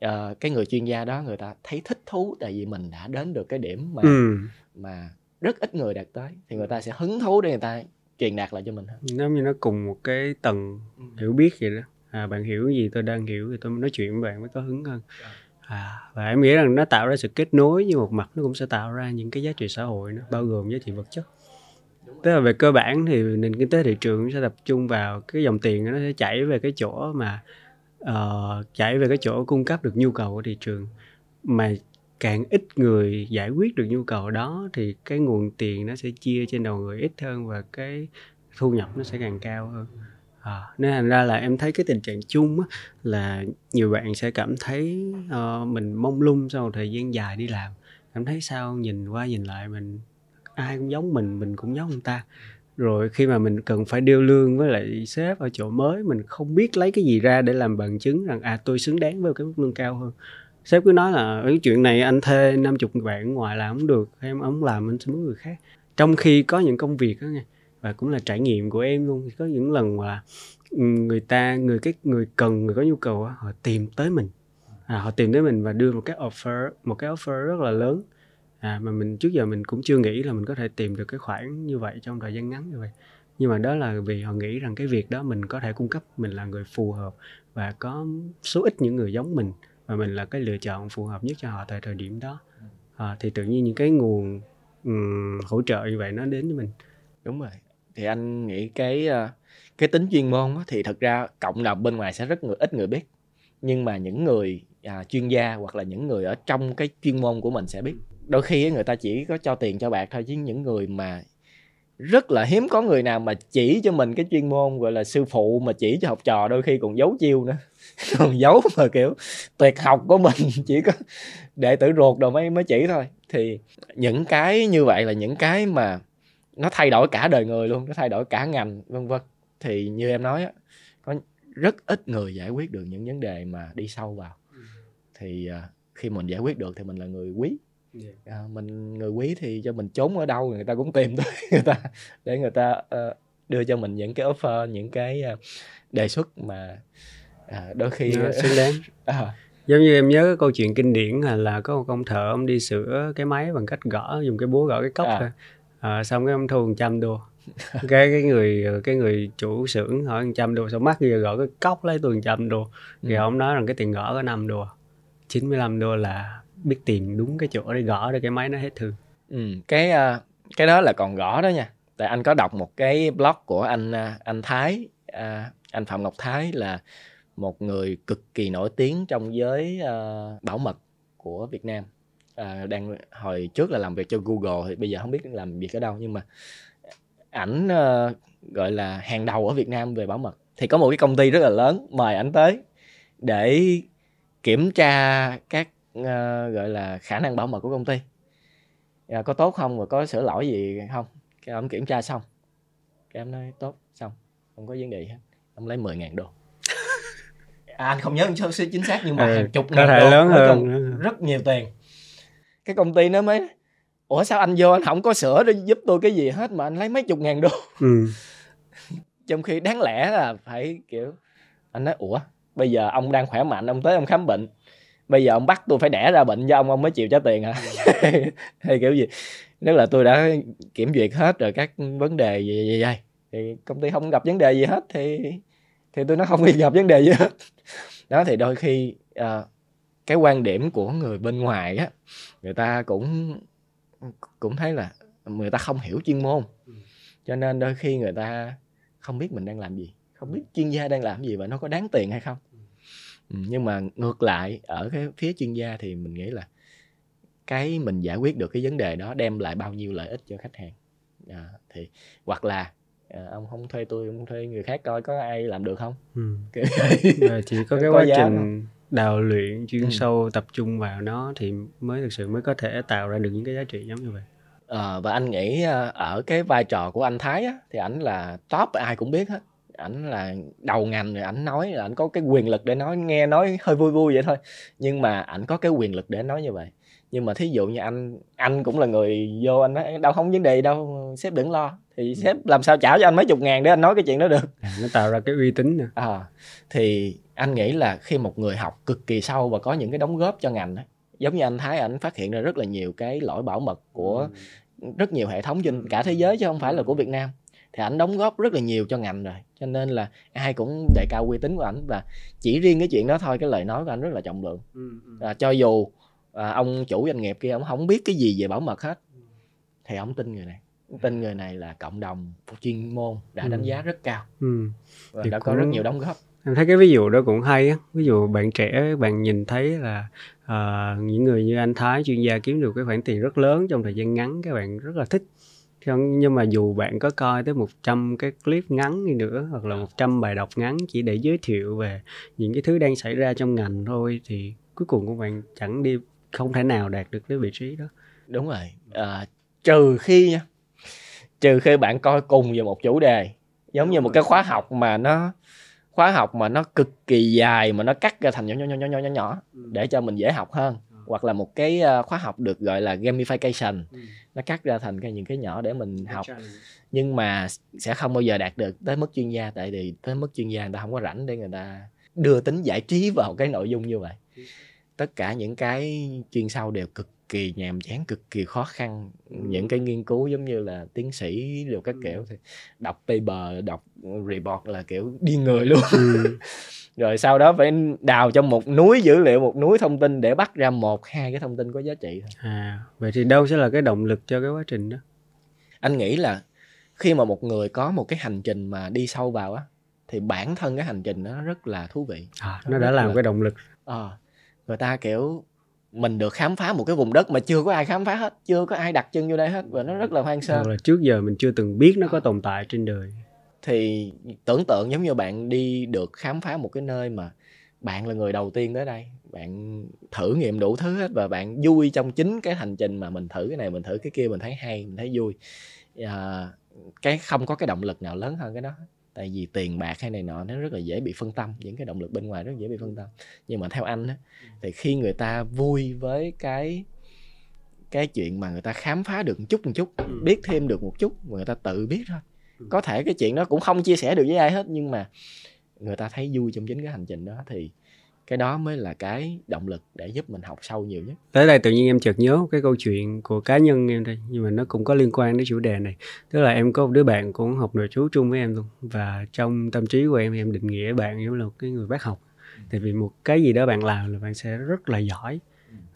uh, cái người chuyên gia đó người ta thấy thích thú tại vì mình đã đến được cái điểm mà ừ. mà rất ít người đạt tới thì người ta sẽ hứng thú để người ta truyền đạt lại cho mình giống như nó cùng một cái tầng ừ. hiểu biết vậy đó à, bạn hiểu gì tôi đang hiểu thì tôi nói chuyện với bạn mới có hứng hơn dạ. à, và em nghĩ rằng nó tạo ra sự kết nối nhưng một mặt nó cũng sẽ tạo ra những cái giá trị xã hội nó bao gồm giá trị vật chất tức là về cơ bản thì nền kinh tế thị trường sẽ tập trung vào cái dòng tiền nó sẽ chảy về cái chỗ mà Ờ, uh, chảy về cái chỗ cung cấp được nhu cầu của thị trường. Mà càng ít người giải quyết được nhu cầu đó thì cái nguồn tiền nó sẽ chia trên đầu người ít hơn và cái thu nhập nó sẽ càng cao hơn. À, nên thành ra là em thấy cái tình trạng chung á, là nhiều bạn sẽ cảm thấy uh, mình mông lung sau một thời gian dài đi làm. Cảm thấy sao? Nhìn qua nhìn lại mình ai cũng giống mình mình cũng giống người ta rồi khi mà mình cần phải điêu lương với lại sếp ở chỗ mới mình không biết lấy cái gì ra để làm bằng chứng rằng à tôi xứng đáng với cái mức lương cao hơn. Sếp cứ nói là cái chuyện này anh thuê 50 bạn ngoài làm không được em không làm anh sẽ người khác. Trong khi có những công việc đó nha và cũng là trải nghiệm của em luôn có những lần mà ừ, người ta người cái người cần người có nhu cầu họ tìm tới mình. À, họ tìm tới mình và đưa một cái offer một cái offer rất là lớn à, mà mình trước giờ mình cũng chưa nghĩ là mình có thể tìm được cái khoản như vậy trong thời gian ngắn như vậy. Nhưng mà đó là vì họ nghĩ rằng cái việc đó mình có thể cung cấp mình là người phù hợp và có số ít những người giống mình và mình là cái lựa chọn phù hợp nhất cho họ tại thời điểm đó. À, thì tự nhiên những cái nguồn um, hỗ trợ như vậy nó đến với mình. Đúng rồi. Thì anh nghĩ cái ờ, cái tính chuyên môn thì thật ra cộng đồng bên ngoài sẽ rất người ít người biết. Nhưng mà những người à, chuyên gia hoặc là những người ở trong cái chuyên môn của mình sẽ biết đôi khi người ta chỉ có cho tiền cho bạc thôi chứ những người mà rất là hiếm có người nào mà chỉ cho mình cái chuyên môn gọi là sư phụ mà chỉ cho học trò đôi khi còn giấu chiêu nữa. Còn giấu mà kiểu tuyệt học của mình chỉ có đệ tử ruột đồ mới mới chỉ thôi. Thì những cái như vậy là những cái mà nó thay đổi cả đời người luôn nó thay đổi cả ngành vân vân. Thì như em nói á có rất ít người giải quyết được những vấn đề mà đi sâu vào. Thì uh, khi mình giải quyết được thì mình là người quý yeah. à, mình người quý thì cho mình trốn ở đâu người ta cũng tìm tới người ta để người ta uh, đưa cho mình những cái offer những cái uh, đề xuất mà uh, đôi khi xứng đáng à. giống như em nhớ cái câu chuyện kinh điển là, là có một ông thợ ông đi sửa cái máy bằng cách gõ dùng cái búa gõ cái cốc à. thôi à, xong cái ông thu một trăm đô cái cái người cái người chủ xưởng hỏi một trăm đô xong mắc giờ gõ cái cốc lấy tôi một trăm đô thì ừ. ông nói rằng cái tiền gõ có 5 đô 95 đô là biết tìm đúng cái chỗ để gõ để cái máy nó hết thư ừ, cái à, cái đó là còn gõ đó nha. Tại anh có đọc một cái blog của anh à, anh Thái à, anh Phạm Ngọc Thái là một người cực kỳ nổi tiếng trong giới uh, bảo mật của Việt Nam. À, đang hồi trước là làm việc cho Google thì bây giờ không biết làm việc ở đâu nhưng mà ảnh uh, gọi là hàng đầu ở Việt Nam về bảo mật. Thì có một cái công ty rất là lớn mời ảnh tới để kiểm tra các uh, gọi là khả năng bảo mật của công ty. À, có tốt không và có sửa lỗi gì không? Cái ông kiểm tra xong. Cái em nói tốt xong. Không có vấn đề hết. Ông lấy 10 ngàn đô. À, anh không nhớ số chính xác nhưng mà ừ, hàng chục ngàn đô lớn hơn. rất nhiều tiền. Cái công ty nó mới ủa sao anh vô anh không có sửa để giúp tôi cái gì hết mà anh lấy mấy chục ngàn đô? Ừ. trong khi đáng lẽ là phải kiểu anh nói ủa bây giờ ông đang khỏe mạnh ông tới ông khám bệnh bây giờ ông bắt tôi phải đẻ ra bệnh cho ông ông mới chịu trả tiền hả? Hay kiểu gì? Nếu là tôi đã kiểm duyệt hết rồi các vấn đề gì vậy, vậy thì công ty không gặp vấn đề gì hết thì thì tôi nó không gặp vấn đề gì hết. Đó thì đôi khi uh, cái quan điểm của người bên ngoài á người ta cũng cũng thấy là người ta không hiểu chuyên môn. Cho nên đôi khi người ta không biết mình đang làm gì không biết chuyên gia đang làm gì và nó có đáng tiền hay không nhưng mà ngược lại ở cái phía chuyên gia thì mình nghĩ là cái mình giải quyết được cái vấn đề đó đem lại bao nhiêu lợi ích cho khách hàng. À, thì hoặc là à, ông không thuê tôi ông thuê người khác coi có ai làm được không? Ừ. chỉ có cái quá trình đào luyện chuyên ừ. sâu tập trung vào nó thì mới thực sự mới có thể tạo ra được những cái giá trị giống như vậy. À, và anh nghĩ ờ, ở cái vai trò của anh Thái á, thì ảnh là top ai cũng biết hết ảnh là đầu ngành rồi ảnh nói là ảnh có cái quyền lực để nói nghe nói hơi vui vui vậy thôi. Nhưng mà ảnh có cái quyền lực để nói như vậy. Nhưng mà thí dụ như anh anh cũng là người vô anh nói đâu không vấn đề đâu sếp đừng lo. Thì ừ. sếp làm sao trả cho anh mấy chục ngàn để anh nói cái chuyện đó được? À, nó tạo ra cái uy tín nè. À, thì anh nghĩ là khi một người học cực kỳ sâu và có những cái đóng góp cho ngành đó, giống như anh Thái ảnh phát hiện ra rất là nhiều cái lỗi bảo mật của ừ. rất nhiều hệ thống trên cả thế giới chứ không phải là của Việt Nam thì ảnh đóng góp rất là nhiều cho ngành rồi. Cho nên là ai cũng đề cao uy tín của ảnh và chỉ riêng cái chuyện đó thôi cái lời nói của ảnh rất là trọng lượng. À, cho dù à, ông chủ doanh nghiệp kia ông không biết cái gì về bảo mật hết thì ông tin người này. Tin người này là cộng đồng chuyên môn đã đánh Ừ. giá rất cao. Ừ. và Thì đã có cũng- rất nhiều đóng góp. em thấy cái ví dụ đó cũng hay á. Ví dụ bạn trẻ bạn nhìn thấy là ờ, những người như anh Thái chuyên gia kiếm được cái khoản tiền rất lớn trong thời gian ngắn các bạn rất là thích nhưng mà dù bạn có coi tới 100 cái clip ngắn đi nữa hoặc là 100 bài đọc ngắn chỉ để giới thiệu về những cái thứ đang xảy ra trong ngành thôi thì cuối cùng của bạn chẳng đi không thể nào đạt được cái vị trí đó. Đúng rồi. À, trừ khi nha trừ khi bạn coi cùng về một chủ đề giống như một cái khóa học mà nó khóa học mà nó cực kỳ dài mà nó cắt ra thành nhỏ nhỏ nhỏ nhỏ nhỏ nhỏ nhỏ để cho mình dễ học hơn hoặc là một cái à, khóa học được gọi là gamification. Nó cắt ra thành cái những cái nhỏ để mình học. Nhưng mà sẽ không bao giờ đạt được tới mức chuyên gia tại vì tới mức chuyên gia người ta không có rảnh để người ta đưa tính giải trí vào cái nội dung như vậy. Tất cả những cái chuyên sâu đều cực kỳ nhàm chán cực kỳ khó khăn. Những cái nghiên cứu giống như là tiến sĩ đều các kiểu thì đọc paper đọc report là kiểu điên người luôn. Rồi sau đó phải đào trong một núi dữ liệu một núi thông tin để bắt ra một hai cái thông tin có giá trị thôi. À vậy thì đâu sẽ là cái động lực cho cái quá trình đó? Anh nghĩ là khi mà một người có một cái hành trình mà đi sâu vào á thì bản thân cái hành trình nó rất là thú vị. À, Nó nó đã làm là- cái động lực. Ờ, người ta kiểu mình được khám phá một cái vùng đất mà chưa có ai khám phá hết chưa có ai đặt chân vô đây hết và nó rất là hoang sơ. Là trước giờ mình chưa từng biết nó có tồn tại trên đời. Thì tưởng tượng giống như bạn đi được khám phá một cái nơi mà bạn là người đầu tiên tới đây bạn thử nghiệm đủ thứ hết và bạn vui trong chính cái hành trình mà mình thử cái này mình thử cái kia mình thấy hay mình thấy vui. À, cái không có cái động lực nào lớn hơn cái đó tại vì tiền bạc hay này nọ nó rất là dễ bị phân tâm những cái động lực bên ngoài rất dễ bị phân tâm nhưng mà theo anh á thì khi người ta vui với cái cái chuyện mà người ta khám phá được một chút một chút Ừ. biết thêm được một chút mà người ta tự biết thôi Ừ. có thể cái chuyện đó cũng không chia sẻ được với ai hết nhưng mà người ta thấy vui trong chính cái hành trình đó thì cái đó mới là cái động lực để giúp mình học sâu nhiều nhất. Tới đây tự nhiên em chợt nhớ cái câu chuyện của cá nhân em đây nhưng mà nó cũng có liên quan đến chủ đề này. Tức là em có một đứa bạn cũng học nội trú chung với em luôn và trong tâm trí của em em định nghĩa bạn giống là một cái người bác học. Tại vì một cái gì đó bạn làm là bạn sẽ rất là giỏi.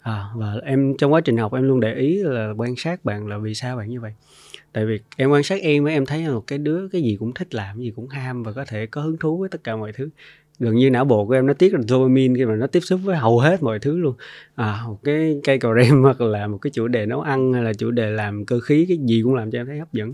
À, và em trong quá trình học em luôn để ý là quan sát bạn là vì sao bạn như vậy. Tại vì em quan sát em á, em thấy là một cái đứa cái gì cũng thích làm cái gì cũng ham và có thể có hứng thú với tất cả mọi thứ gần như não bộ của em nó tiết ra dopamine khi mà nó tiếp xúc với hầu hết mọi thứ luôn. À một cái cây cầu rem hoặc là một cái chủ đề nấu ăn hay là chủ đề làm cơ khí, cái gì cũng làm cho em thấy hấp dẫn.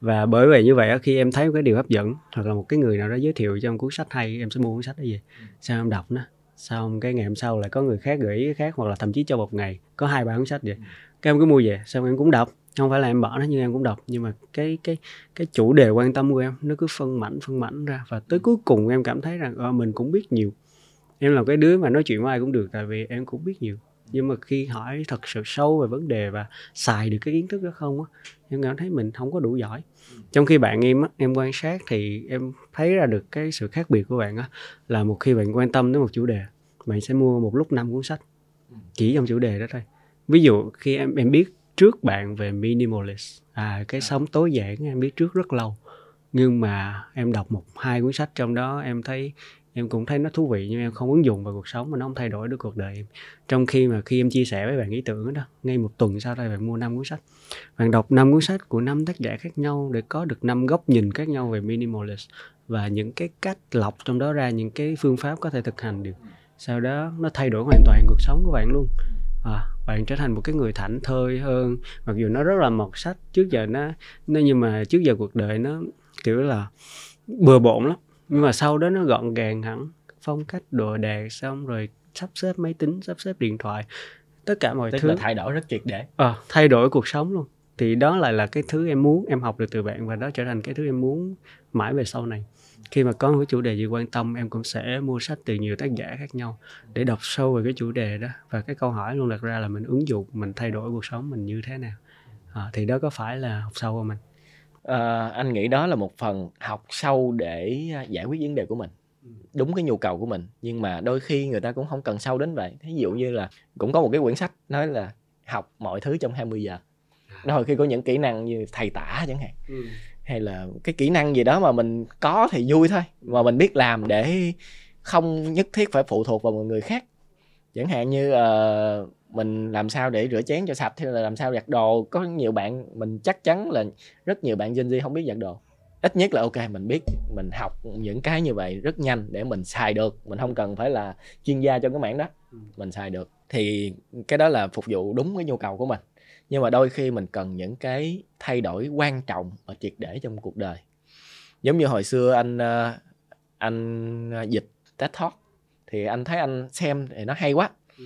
Và bởi vậy như vậy khi em thấy một cái điều hấp dẫn hoặc là một cái người nào đó giới thiệu cho em cuốn sách hay, em sẽ mua cuốn sách đó về. Sao em đọc nó xong cái ngày hôm sau lại có người khác gửi ý cái khác hoặc là thậm chí cho một ngày có hai ba cuốn sách vậy các em cứ mua về, xong em cũng đọc không phải là em bỏ nó nhưng em cũng đọc. Nhưng mà cái cái cái chủ đề quan tâm của em nó cứ phân mảnh phân mảnh ra. Và tới cuối cùng em cảm thấy rằng ờ, mình cũng biết nhiều. Em là cái đứa mà nói chuyện với ai cũng được tại vì em cũng biết nhiều. Nhưng mà khi hỏi thật sự sâu về vấn đề và xài được cái kiến thức đó không á em cảm thấy mình không có đủ giỏi. Trong khi bạn em á em quan sát thì em thấy ra được cái sự khác biệt của bạn á là một khi bạn quan tâm đến một chủ đề bạn sẽ mua một lúc năm cuốn sách. Chỉ trong chủ đề đó thôi. Ví dụ khi em em biết trước bạn về minimalist. À cái sống tối giản em biết trước rất lâu. Nhưng mà em đọc một hai cuốn sách trong đó em thấy em cũng thấy nó thú vị nhưng em không ứng dụng vào cuộc sống mà nó không thay đổi được cuộc đời em. Trong khi mà khi em chia sẻ với bạn ý tưởng đó ngay một tuần sau đây bạn mua năm cuốn sách. Bạn đọc năm cuốn sách của năm tác giả khác nhau để có được năm góc nhìn khác nhau về minimalist. Và những cái cách lọc trong đó ra những cái phương pháp có thể thực hành được. Sau đó nó thay đổi hoàn toàn cuộc sống của bạn luôn. À, bạn trở thành một cái người thảnh thơi hơn. Mặc dù nó rất là mọt sách trước giờ nó, nó nhưng mà trước giờ cuộc đời nó kiểu là bừa bộn lắm. Nhưng mà sau đó nó gọn gàng hẳn phong cách đồ đạc xong rồi sắp xếp máy tính sắp xếp điện thoại tất cả mọi tức thứ. là thay đổi rất triệt để. Ờ, thay đổi cuộc sống luôn. Thì đó lại là cái thứ em muốn em học được từ bạn và đó trở thành cái thứ em muốn mãi về sau này khi mà có một cái chủ đề gì quan tâm em cũng sẽ mua sách từ nhiều tác giả khác nhau để đọc sâu về cái chủ đề đó. Và cái câu hỏi luôn đặt ra là mình ứng dụng mình thay đổi cuộc sống mình như thế nào. À, thì đó có phải là học sâu của mình Ờ, anh nghĩ đó là một phần học sâu để à, giải quyết vấn đề của mình đúng cái nhu cầu của mình. Nhưng mà đôi khi người ta cũng không cần sâu đến vậy. Ví dụ như là cũng có một cái quyển sách nói là học mọi thứ trong 20 giờ. Đôi khi có những kỹ năng như thầy tả chẳng hạn hay là cái kỹ năng gì đó mà mình có thì vui thôi mà mình biết làm để không nhất thiết phải phụ thuộc vào một người khác. Chẳng hạn như uh, mình làm sao để rửa chén cho sạch hay là làm sao giặt đồ. Có nhiều bạn mình chắc chắn là rất nhiều bạn Gen Z không biết giặt đồ. Ít nhất là ok mình biết mình học những cái như vậy rất nhanh để mình xài được. Mình không cần phải là chuyên gia cho cái mảng đó. Ừ. mình xài được. Thì cái đó là phục vụ đúng cái nhu cầu của mình nhưng mà đôi khi mình cần những cái thay đổi quan trọng và triệt để trong cuộc đời. Giống như hồi xưa anh ờ, anh ờ, dịch TED Talk thì anh thấy anh xem thì nó hay quá. Ừ.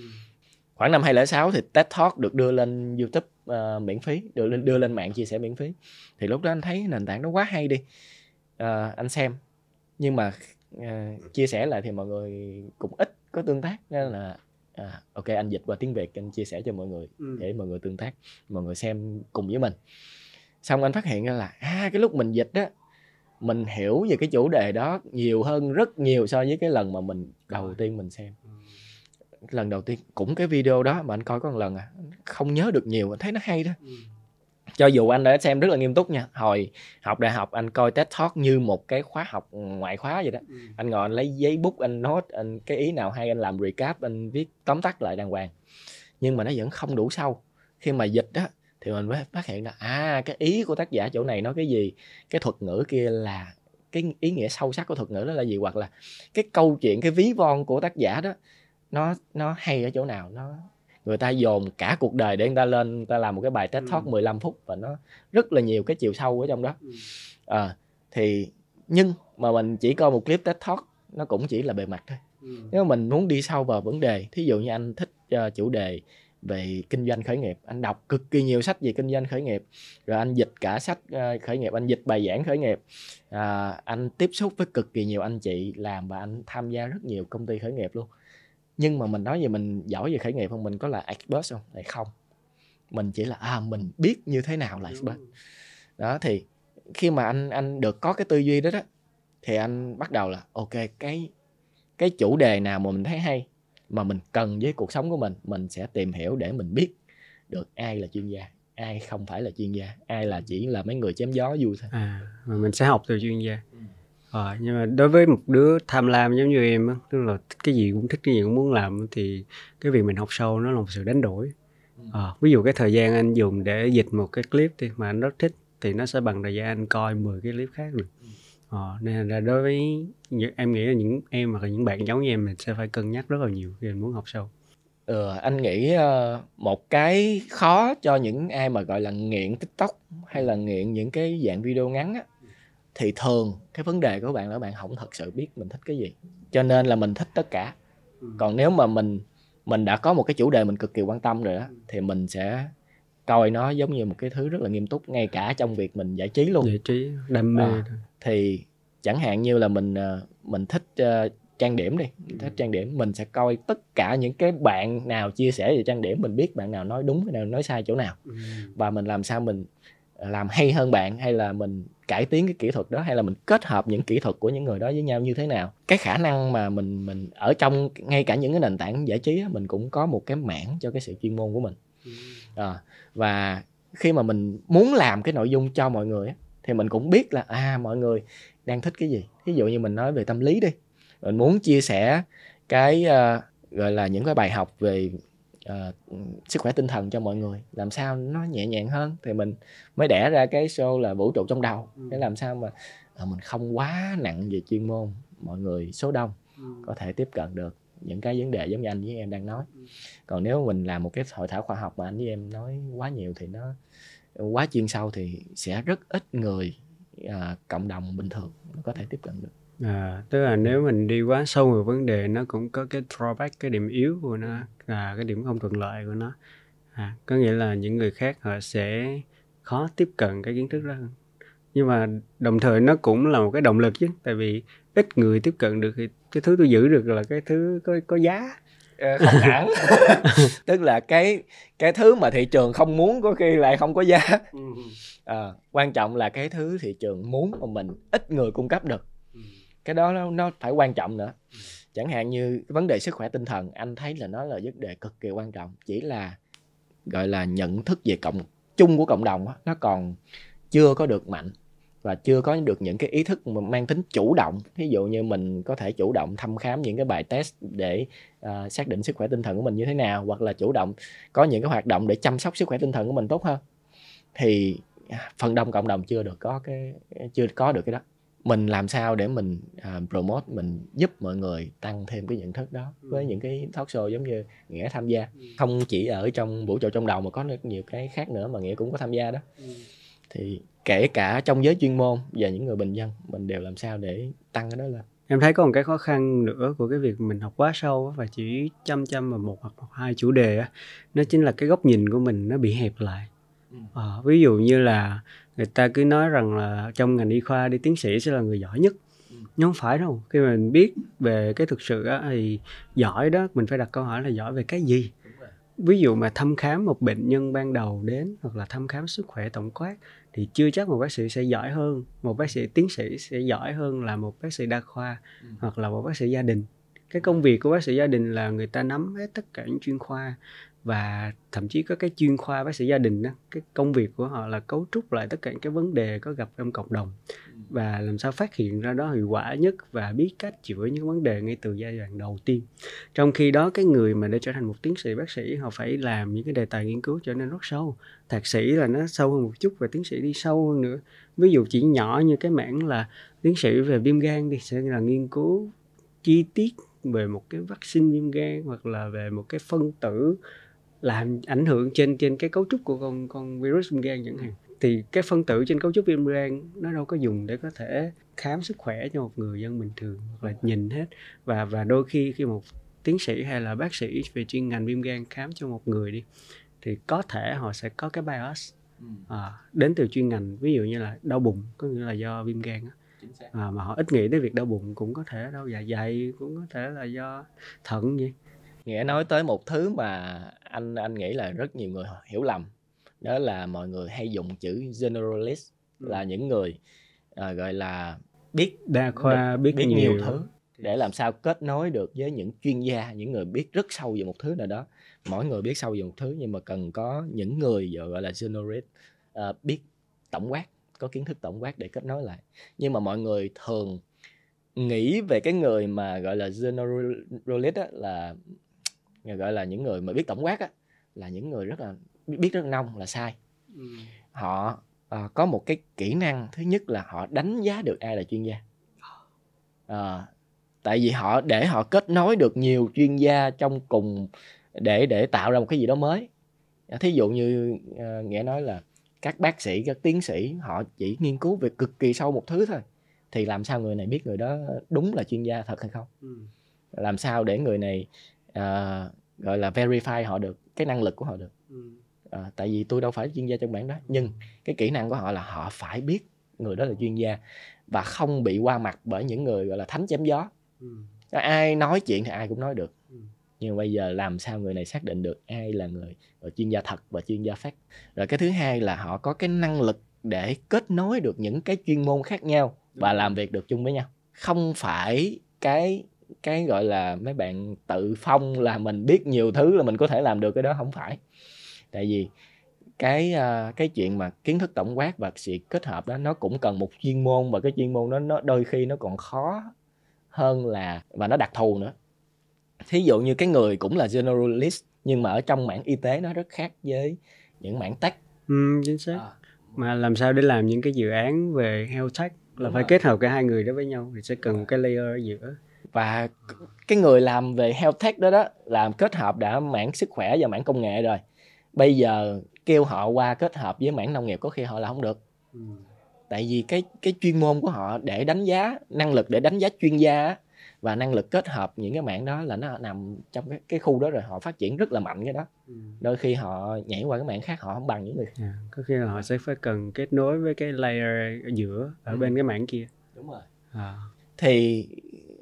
khoảng năm 2006 thì TED Talk được đưa lên YouTube uh, miễn phí được lên đưa lên mạng chia sẻ miễn phí. Thì lúc đó anh thấy nền tảng nó quá hay đi uh, anh xem. Nhưng mà uh, chia sẻ lại thì mọi người cũng ít có tương tác nên là à, ok anh dịch qua tiếng việt anh chia sẻ cho mọi người ừ. để mọi người tương tác mọi người xem cùng với mình. Xong anh phát hiện ra là à cái lúc mình dịch á mình hiểu về cái chủ đề đó nhiều hơn rất nhiều so với cái lần mà mình đầu tiên mình xem. Ừ. lần đầu tiên cũng cái video đó mà anh coi có một lần à không nhớ được nhiều anh thấy nó hay đó. Ừ cho dù anh đã xem rất là nghiêm túc nha. Hồi học đại học anh coi TED Talk như một cái khóa học ngoại khóa vậy đó. Ừ. anh ngồi anh lấy giấy bút anh nốt anh cái ý nào hay anh làm recap anh viết tóm tắt lại đàng hoàng. Nhưng mà nó vẫn không đủ sâu. Khi mà dịch đó thì mình mới phát hiện là à cái ý của tác giả chỗ này nói cái gì? Cái thuật ngữ kia là cái ý nghĩa sâu sắc của thuật ngữ đó là gì? Hoặc là cái câu chuyện cái ví von của tác giả đó nó nó hay ở chỗ nào? Nó người ta dồn cả cuộc đời để người ta lên người ta làm một cái bài TED Talk ừ. 15 phút và nó rất là nhiều cái chiều sâu ở trong đó ừ. à, thì nhưng mà mình chỉ coi một clip TED Talk nó cũng chỉ là bề mặt thôi ừ. nếu mình muốn đi sâu vào vấn đề thí dụ như anh thích uh, chủ đề về kinh doanh khởi nghiệp anh đọc cực kỳ nhiều sách về kinh doanh khởi nghiệp rồi anh dịch cả sách uh, khởi nghiệp anh dịch bài giảng khởi nghiệp uh, anh tiếp xúc với cực kỳ nhiều anh chị làm và anh tham gia rất nhiều công ty khởi nghiệp luôn nhưng mà mình nói về mình giỏi về khởi nghiệp không? Mình có là expert không? Lại không. Mình chỉ là à mình biết như thế nào là expert. Đó thì khi mà anh anh được có cái tư duy đó đó thì anh bắt đầu là ok cái cái chủ đề nào mà mình thấy hay mà mình cần với cuộc sống của mình mình sẽ tìm hiểu để mình biết được ai là chuyên gia ai không phải là chuyên gia ai là chỉ là mấy người chém gió vui thôi. À mà mình sẽ học từ chuyên gia ừ Ờ, nhưng mà đối với một đứa tham lam giống như em á, tức là cái gì cũng thích cái gì cũng muốn làm thì cái việc mình học sâu nó là một sự đánh đổi. Ờ, ví dụ cái thời gian anh dùng để dịch một cái clip thì mà anh rất thích thì nó sẽ bằng thời gian anh coi 10 cái clip khác được. Ờ, nên là đối với em nghĩ là những em hoặc là những bạn giống như em mình sẽ phải cân nhắc rất là nhiều khi mình muốn học sâu. Ừ, anh nghĩ uh, một cái khó cho những ai mà gọi là nghiện TikTok hay là nghiện những cái dạng video ngắn á thì thường cái vấn đề của bạn là bạn không thật sự biết mình thích cái gì. Cho nên là mình thích tất cả. Ừ. còn nếu mà mình mình đã có một cái chủ đề mình cực kỳ quan tâm rồi đó thì mình sẽ coi nó giống như một cái thứ rất là nghiêm túc ngay cả trong việc mình giải trí luôn. Giải trí đam mê à, thì chẳng hạn như là mình ờ, mình thích uh, trang điểm đi mình thích trang điểm mình sẽ coi tất cả những cái bạn nào chia sẻ về trang điểm mình biết bạn nào nói đúng cái nào nói sai chỗ nào. Ừ. và mình làm sao mình làm hay hơn bạn hay là mình cải tiến cái kỹ thuật đó hay là mình kết hợp những kỹ thuật của những người đó với nhau như thế nào? Cái khả năng mà mình mình ở trong ngay cả những cái nền tảng giải trí mình cũng có một cái mảng cho cái sự chuyên môn của mình. À, và khi mà mình muốn làm cái nội dung cho mọi người thì mình cũng biết là à mọi người đang thích cái gì. Ví dụ như mình nói về tâm lý đi mình muốn chia sẻ cái uh, gọi là những cái bài học về uh, sức khỏe tinh thần cho mọi người làm sao nó nhẹ nhàng hơn thì mình mới đẻ ra cái show là vũ trụ trong đầu ừ. để làm sao mà uh, mình không quá nặng về chuyên môn mọi người số đông ừ. có thể tiếp cận được những cái vấn đề giống như anh với em đang nói ừ. còn nếu mình làm một cái hội thảo khoa học mà anh với em nói quá nhiều thì nó quá chuyên sâu thì sẽ rất ít người uh, cộng đồng bình thường có thể tiếp cận được À, tức là nếu mình đi quá sâu vào vấn đề nó cũng có cái drawback cái điểm yếu của nó là cái điểm không thuận lợi của nó. À, có nghĩa là những người khác họ sẽ khó tiếp cận cái kiến thức đó hơn. Nhưng mà đồng thời nó cũng là một cái động lực chứ tại vì ít người tiếp cận được thì cái thứ tôi giữ được là cái thứ có có giá. Ờ, không hẳn. Tức là cái cái thứ mà thị trường không muốn có khi lại không có giá. À, quan trọng là cái thứ thị trường muốn mà mình ít người cung cấp được cái đó nó, nó phải quan trọng nữa. Chẳng hạn như vấn đề sức khỏe tinh thần anh thấy là nó là vấn đề cực kỳ quan trọng. Chỉ là gọi là nhận thức về cộng chung của cộng đồng đó, nó còn chưa có được mạnh và chưa có được những cái ý thức mà mang tính chủ động. Ví dụ như mình có thể chủ động thăm khám những cái bài test để uh, xác định sức khỏe tinh thần của mình như thế nào hoặc là chủ động có những cái hoạt động để chăm sóc sức khỏe tinh thần của mình tốt hơn. Thì à, phần đông cộng đồng chưa được có cái chưa có được cái đó mình làm sao để mình uh, promote mình giúp mọi người tăng thêm cái nhận thức đó ừ. với những cái talk show giống như nghĩa tham gia ừ. không chỉ ở trong vũ trụ trong đầu mà có nhiều cái khác nữa mà nghĩa cũng có tham gia đó ừ. thì kể cả trong giới chuyên môn và những người bình dân mình đều làm sao để tăng cái đó lên em thấy có một cái khó khăn nữa của cái việc mình học quá sâu và chỉ chăm chăm vào một hoặc hai chủ đề á nó chính là cái góc nhìn của mình nó bị hẹp lại à, ví dụ như là người ta cứ nói rằng là trong ngành y khoa đi tiến sĩ sẽ là người giỏi nhất. Nhưng không phải đâu. Khi mình biết về cái thực sự á, thì giỏi đó mình phải đặt câu hỏi là giỏi về cái gì? Ví dụ mà thăm khám một bệnh nhân ban đầu đến hoặc là thăm khám sức khỏe tổng quát thì chưa chắc một bác sĩ sẽ giỏi hơn. Một bác sĩ tiến sĩ sẽ giỏi hơn là một bác sĩ đa khoa ừ. hoặc là một bác sĩ gia đình. Cái công việc của bác sĩ gia đình là người ta nắm hết tất cả những chuyên khoa và thậm chí có cái chuyên khoa bác sĩ gia đình đó cái công việc của họ là cấu trúc lại tất cả những cái vấn đề có gặp trong cộng đồng. Và làm sao phát hiện ra đó hiệu quả nhất và biết cách chữa những vấn đề ngay từ giai đoạn đầu tiên. Trong khi đó, cái người mà để trở thành một tiến sĩ bác sĩ, họ phải làm những cái đề tài nghiên cứu trở nên rất sâu. Thạc sĩ là nó sâu hơn một chút và tiến sĩ đi sâu hơn nữa. Ví dụ chỉ nhỏ như cái mảng là tiến sĩ về viêm gan thì sẽ là nghiên cứu chi tiết về một cái vaccine viêm gan hoặc là về một cái phân tử làm ảnh hưởng trên trên cái cấu trúc của con con virus viêm gan chẳng hạn. Thì cái phân tử trên cấu trúc viêm gan nó đâu có dùng để có thể khám sức khỏe cho một người dân bình thường hoặc là nhìn hết. Và và đôi khi khi một tiến sĩ hay là bác sĩ về chuyên ngành viêm gan khám cho một người đi thì có thể họ sẽ có cái bias ừ. à, đến từ chuyên ngành ví dụ như là đau bụng có nghĩa là do viêm gan à, mà họ ít nghĩ đến việc đau bụng cũng có thể đau dạ dày cũng có thể là do thận vậy. Nghĩa nói tới một thứ mà anh anh nghĩ là rất nhiều người hiểu lầm. Đó là mọi người hay dùng chữ generalist ừ. là những người à, gọi là biết đa khoa biết, biết nhiều, nhiều thứ để làm sao kết nối được với những chuyên gia những người biết rất sâu về một thứ nào đó. Mỗi người biết sâu về một thứ nhưng mà cần có những người gọi là generalist à, biết tổng quát có kiến thức tổng quát để kết nối lại. Nhưng mà mọi người thường nghĩ về cái người mà gọi là generalist á, là gọi là những người mà biết tổng quát á là những người rất là biết rất nông là sai ừ. họ uh, có một cái kỹ năng thứ nhất là họ đánh giá được ai là chuyên gia uh, tại vì họ để họ kết nối được nhiều chuyên gia trong cùng để để tạo ra một cái gì đó mới thí dụ như uh, nghĩa nói là các bác sĩ các tiến sĩ họ chỉ nghiên cứu về cực kỳ sâu một thứ thôi thì làm sao người này biết người đó đúng là chuyên gia thật hay không ừ. làm sao để người này uh, gọi là verify họ được cái năng lực của họ được ừ. à, tại vì tôi đâu phải chuyên gia trong mảng đó nhưng cái kỹ năng của họ là họ phải biết người đó là chuyên gia và không bị qua mặt bởi những người gọi là thánh chém gió ừ. ai nói chuyện thì ai cũng nói được ừ. nhưng bây giờ làm sao người này xác định được ai là người chuyên gia thật và chuyên gia phát rồi cái thứ hai là họ có cái năng lực để kết nối được những cái chuyên môn khác nhau và làm việc được chung với nhau không phải cái cái gọi là mấy bạn tự phong là mình biết nhiều thứ là mình có thể làm được cái đó không phải. Tại vì cái uh, cái chuyện mà kiến thức tổng quát và sự kết hợp đó nó cũng cần một chuyên môn và cái chuyên môn đó nó đôi khi nó còn khó hơn là và nó đặc thù nữa. Thí dụ như cái người cũng là generalist nhưng mà ở trong mảng y tế nó rất khác với những mảng tech. Ừ, chính xác. À. mà làm sao để làm những cái dự án về health tech? Là Đúng phải rồi. kết hợp cả hai người đó với nhau thì sẽ cần một cái layer ở giữa và cái người làm về health tech đó đó làm kết hợp đã mảng sức khỏe và mảng công nghệ rồi bây giờ kêu họ qua kết hợp với mảng nông nghiệp có khi họ làm không được ừ. tại vì cái cái chuyên môn của họ để đánh giá năng lực để đánh giá chuyên gia và năng lực kết hợp những cái mảng đó là nó nằm trong cái, cái khu đó rồi họ phát triển rất là mạnh cái đó ừ. đôi khi họ nhảy qua cái mảng khác họ không bằng những người yeah. có khi là họ sẽ phải cần kết nối với cái layer ở giữa ở ừ. bên cái mảng kia đúng rồi à. thì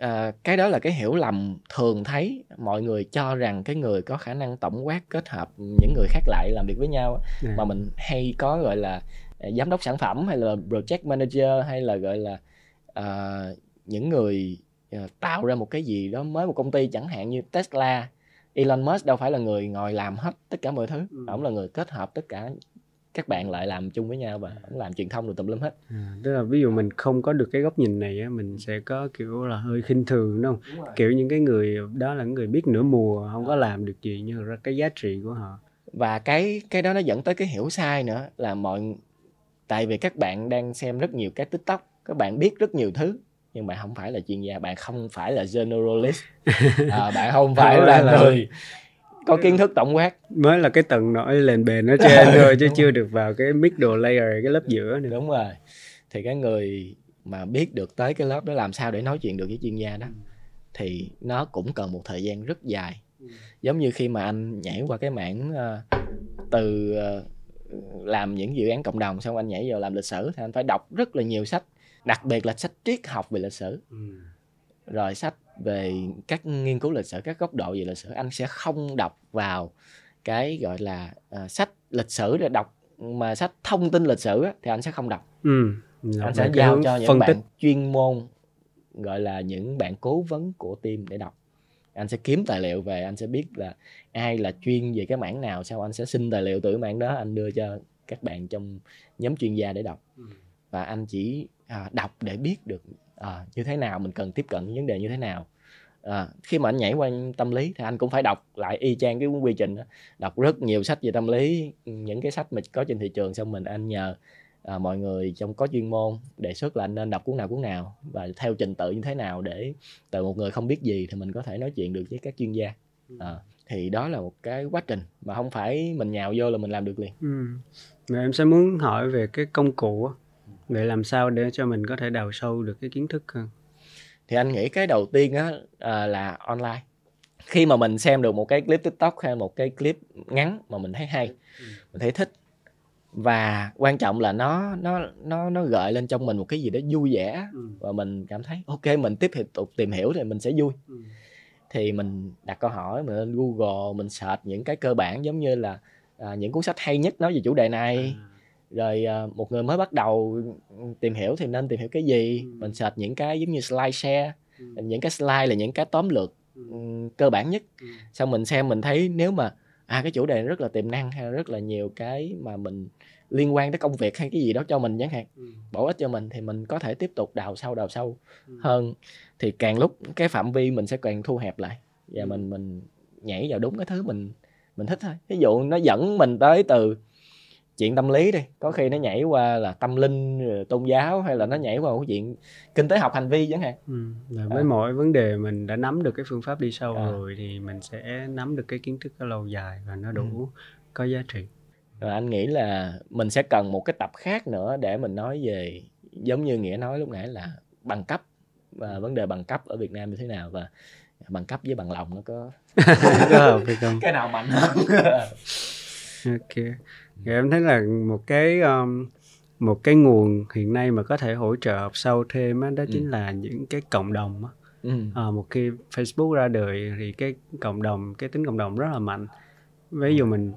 à, cái đó là cái hiểu lầm thường thấy mọi người cho rằng cái người có khả năng tổng quát kết hợp những người khác lại làm việc với nhau yeah. mà mình hay có gọi là à, giám đốc sản phẩm hay là project manager hay là gọi là à, những người à, tạo ra một cái gì đó mới một công ty chẳng hạn như Tesla Elon Musk đâu phải là người ngồi làm hết tất cả mọi thứ ừ. ông là người kết hợp tất cả các bạn lại làm chung với nhau và ông làm truyền thông được tùm lum hết. À, tức là ví dụ mình không có được cái góc nhìn này á mình sẽ có kiểu là hơi khinh thường đúng không? Kiểu những cái người đó là người biết nửa mùa không có làm được gì nhưng ra cái giá trị của họ. Và cái cái đó nó dẫn tới cái hiểu sai nữa là mọi tại vì các bạn đang xem rất nhiều các tiktok các bạn biết rất nhiều thứ nhưng bạn không phải là chuyên gia bạn không phải là generalist à, bạn không phải là người có kiến thức tổng quát. Mới là cái tầng nổi lên bền ở trên thôi chứ chưa được vào cái middle layer cái lớp giữa nữa. Đúng rồi. Thì cái người mà biết được tới cái lớp đó làm sao để nói chuyện được với chuyên gia đó thì nó cũng cần một thời gian rất dài. Giống như khi mà anh nhảy qua cái mảng uh, từ uh, làm những dự án cộng đồng xong anh nhảy vào làm lịch sử thì anh phải đọc rất là nhiều sách đặc biệt là sách triết học về lịch sử. Ừ. rồi sách về các nghiên cứu lịch sử các góc độ về lịch sử anh sẽ không đọc vào cái gọi là uh, sách lịch sử để đọc mà sách thông tin lịch sử á, thì anh sẽ không đọc ừ. anh sẽ giao cho những bạn tích. chuyên môn gọi là những bạn cố vấn của team để đọc anh sẽ kiếm tài liệu về anh sẽ biết là ai là chuyên về cái mảng nào sau anh sẽ xin tài liệu từ cái mảng đó anh đưa cho các bạn trong nhóm chuyên gia để đọc ừ. và anh chỉ à, đọc để biết được à, như thế nào mình cần tiếp cận vấn đề như thế nào? À, khi mà anh nhảy qua tâm lý thì anh cũng phải đọc lại y chang cái quy trình đó. đọc rất nhiều sách về tâm lý những cái sách mà có trên thị trường xong mình anh nhờ à, mọi người trong có chuyên môn đề xuất là anh nên đọc cuốn nào cuốn nào và theo trình tự như thế nào để từ một người không biết gì thì mình có thể nói chuyện được với các chuyên gia. À, thì đó là một cái quá trình mà không phải mình nhào vô là mình làm được liền. Ừ. em sẽ muốn hỏi về cái công cụ để làm sao để cho mình có thể đào sâu được cái kiến thức hơn thì anh nghĩ cái đầu tiên á à, là online khi mà mình xem được một cái clip tiktok hay một cái clip ngắn mà mình thấy hay ừ. mình thấy thích và quan trọng là nó nó nó nó gợi lên trong mình một cái gì đó vui vẻ ừ. và mình cảm thấy ok mình tiếp tục tìm hiểu thì mình sẽ vui ừ. thì mình đặt câu hỏi mình lên google mình search những cái cơ bản giống như là à, những cuốn sách hay nhất nói về chủ đề này à. Rồi à, một người mới bắt đầu tìm hiểu thì nên tìm hiểu cái gì ừ. mình search những cái giống như slide share ừ. những cái slide là những cái tóm lược ừ. cơ bản nhất ừ. xong mình xem mình thấy nếu mà à cái chủ đề rất là tiềm năng hay rất là nhiều cái mà mình liên quan tới công việc hay cái gì đó cho mình chẳng hạn ừ. bổ ích cho mình thì mình có thể tiếp tục đào sâu đào sâu ừ. hơn thì càng lúc cái phạm vi mình sẽ càng thu hẹp lại và ừ. mình mình nhảy vào đúng cái thứ mình mình thích thôi ví dụ nó dẫn mình tới từ chuyện tâm lý đi có khi nó nhảy qua là tâm linh tôn giáo hay là nó nhảy qua một chuyện kinh tế học hành vi chẳng hạn ừ. với à. mỗi vấn đề mình đã nắm được cái phương pháp đi sâu à. rồi thì mình sẽ nắm được cái kiến thức ở lâu dài và nó đủ ừ. có giá trị rồi anh nghĩ là mình sẽ cần một cái tập khác nữa để mình nói về giống như nghĩa nói lúc nãy là bằng cấp và vấn đề bằng cấp ở Việt Nam như thế nào và bằng cấp với bằng lòng nó có cái nào mạnh hơn ok thì em thấy là một cái um, một cái nguồn hiện nay mà có thể hỗ trợ học sâu thêm á, đó, ừ. chính là những cái cộng đồng á. Ừ. À, một khi Facebook ra đời thì cái cộng đồng cái tính cộng đồng rất là mạnh ví dụ mình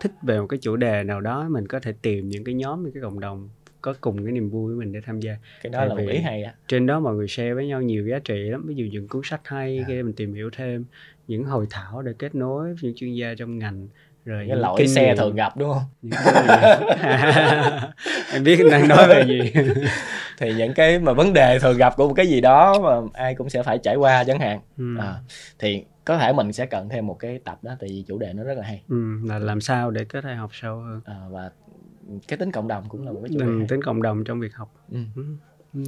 thích về một cái chủ đề nào đó mình có thể tìm những cái nhóm những cái cộng đồng có cùng cái niềm vui với mình để tham gia cái đó Tại là một ý hay á trên đó mọi người share với nhau nhiều giá trị lắm ví dụ những cuốn sách hay à. mình tìm hiểu thêm những hội thảo để kết nối những chuyên gia trong ngành rồi cái lỗi xe nghiệm. thường gặp đúng không em biết đang nói về gì thì những cái mà vấn đề thường gặp của một cái gì đó mà ai cũng sẽ phải trải qua chẳng hạn ừ. à, thì có thể mình sẽ cần thêm một cái tập đó tại vì chủ đề nó rất là hay ừ, là làm sao để có thể học sâu hơn à, và cái tính cộng đồng cũng là một cái chủ đề ừ, tính cộng đồng trong việc học ừ. Ừ.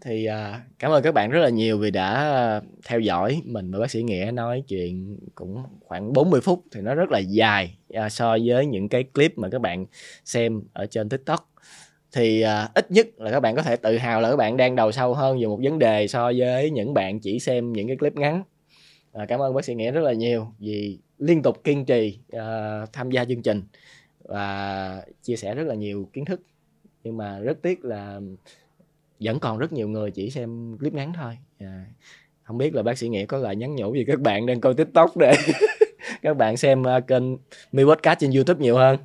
Thì à, cảm ơn các bạn rất là nhiều vì đã à, theo dõi mình và bác sĩ nghĩa nói chuyện cũng khoảng 40 phút thì nó rất là dài à, so với những cái clip mà các bạn xem ở trên tiktok. Thì à, ít nhất là các bạn có thể tự hào là các bạn đang đầu sâu hơn về một vấn đề so với những bạn chỉ xem những cái clip ngắn. À, cảm ơn bác sĩ nghĩa rất là nhiều vì liên tục kiên trì à, tham gia chương trình và chia sẻ rất là nhiều kiến thức. Nhưng mà rất tiếc là vẫn còn rất nhiều người chỉ xem clip ngắn thôi. À, không biết là bác sĩ nghĩa có lời nhắn nhủ gì các bạn đang coi tiktok để các bạn xem uh, kênh mi podcast trên youtube nhiều hơn?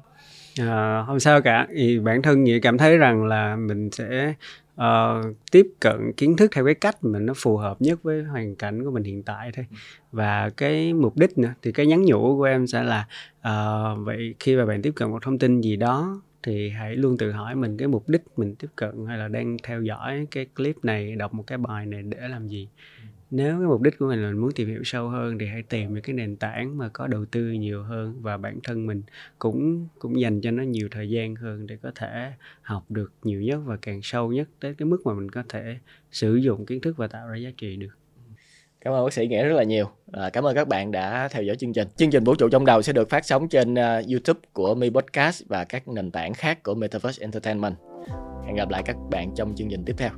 À, không sao cả. Thì bản thân nghĩa cảm thấy rằng là mình sẽ uh, tiếp cận kiến thức theo cái cách mà nó phù hợp nhất với hoàn cảnh của mình hiện tại thôi. Và cái mục đích nữa thì cái nhắn nhủ của em sẽ là uh, vậy khi mà bạn tiếp cận một thông tin gì đó thì hãy luôn tự hỏi mình cái mục đích mình tiếp cận hay là đang theo dõi cái clip này, đọc một cái bài này để làm gì. Nếu cái mục đích của mình là mình muốn tìm hiểu sâu hơn thì hãy tìm những cái nền tảng mà có đầu tư nhiều hơn và bản thân mình cũng cũng dành cho nó nhiều thời gian hơn để có thể học được nhiều nhất và càng sâu nhất tới cái mức mà mình có thể sử dụng kiến thức và tạo ra giá trị được. Cảm ơn bác sĩ Nghĩa rất là nhiều. À, cảm ơn các bạn đã theo dõi chương trình. Chương trình Vũ trụ trong đầu sẽ được phát sóng trên uh, YouTube của Mi Podcast và các nền tảng khác của Metaverse Entertainment. Hẹn gặp lại các bạn trong chương trình tiếp theo.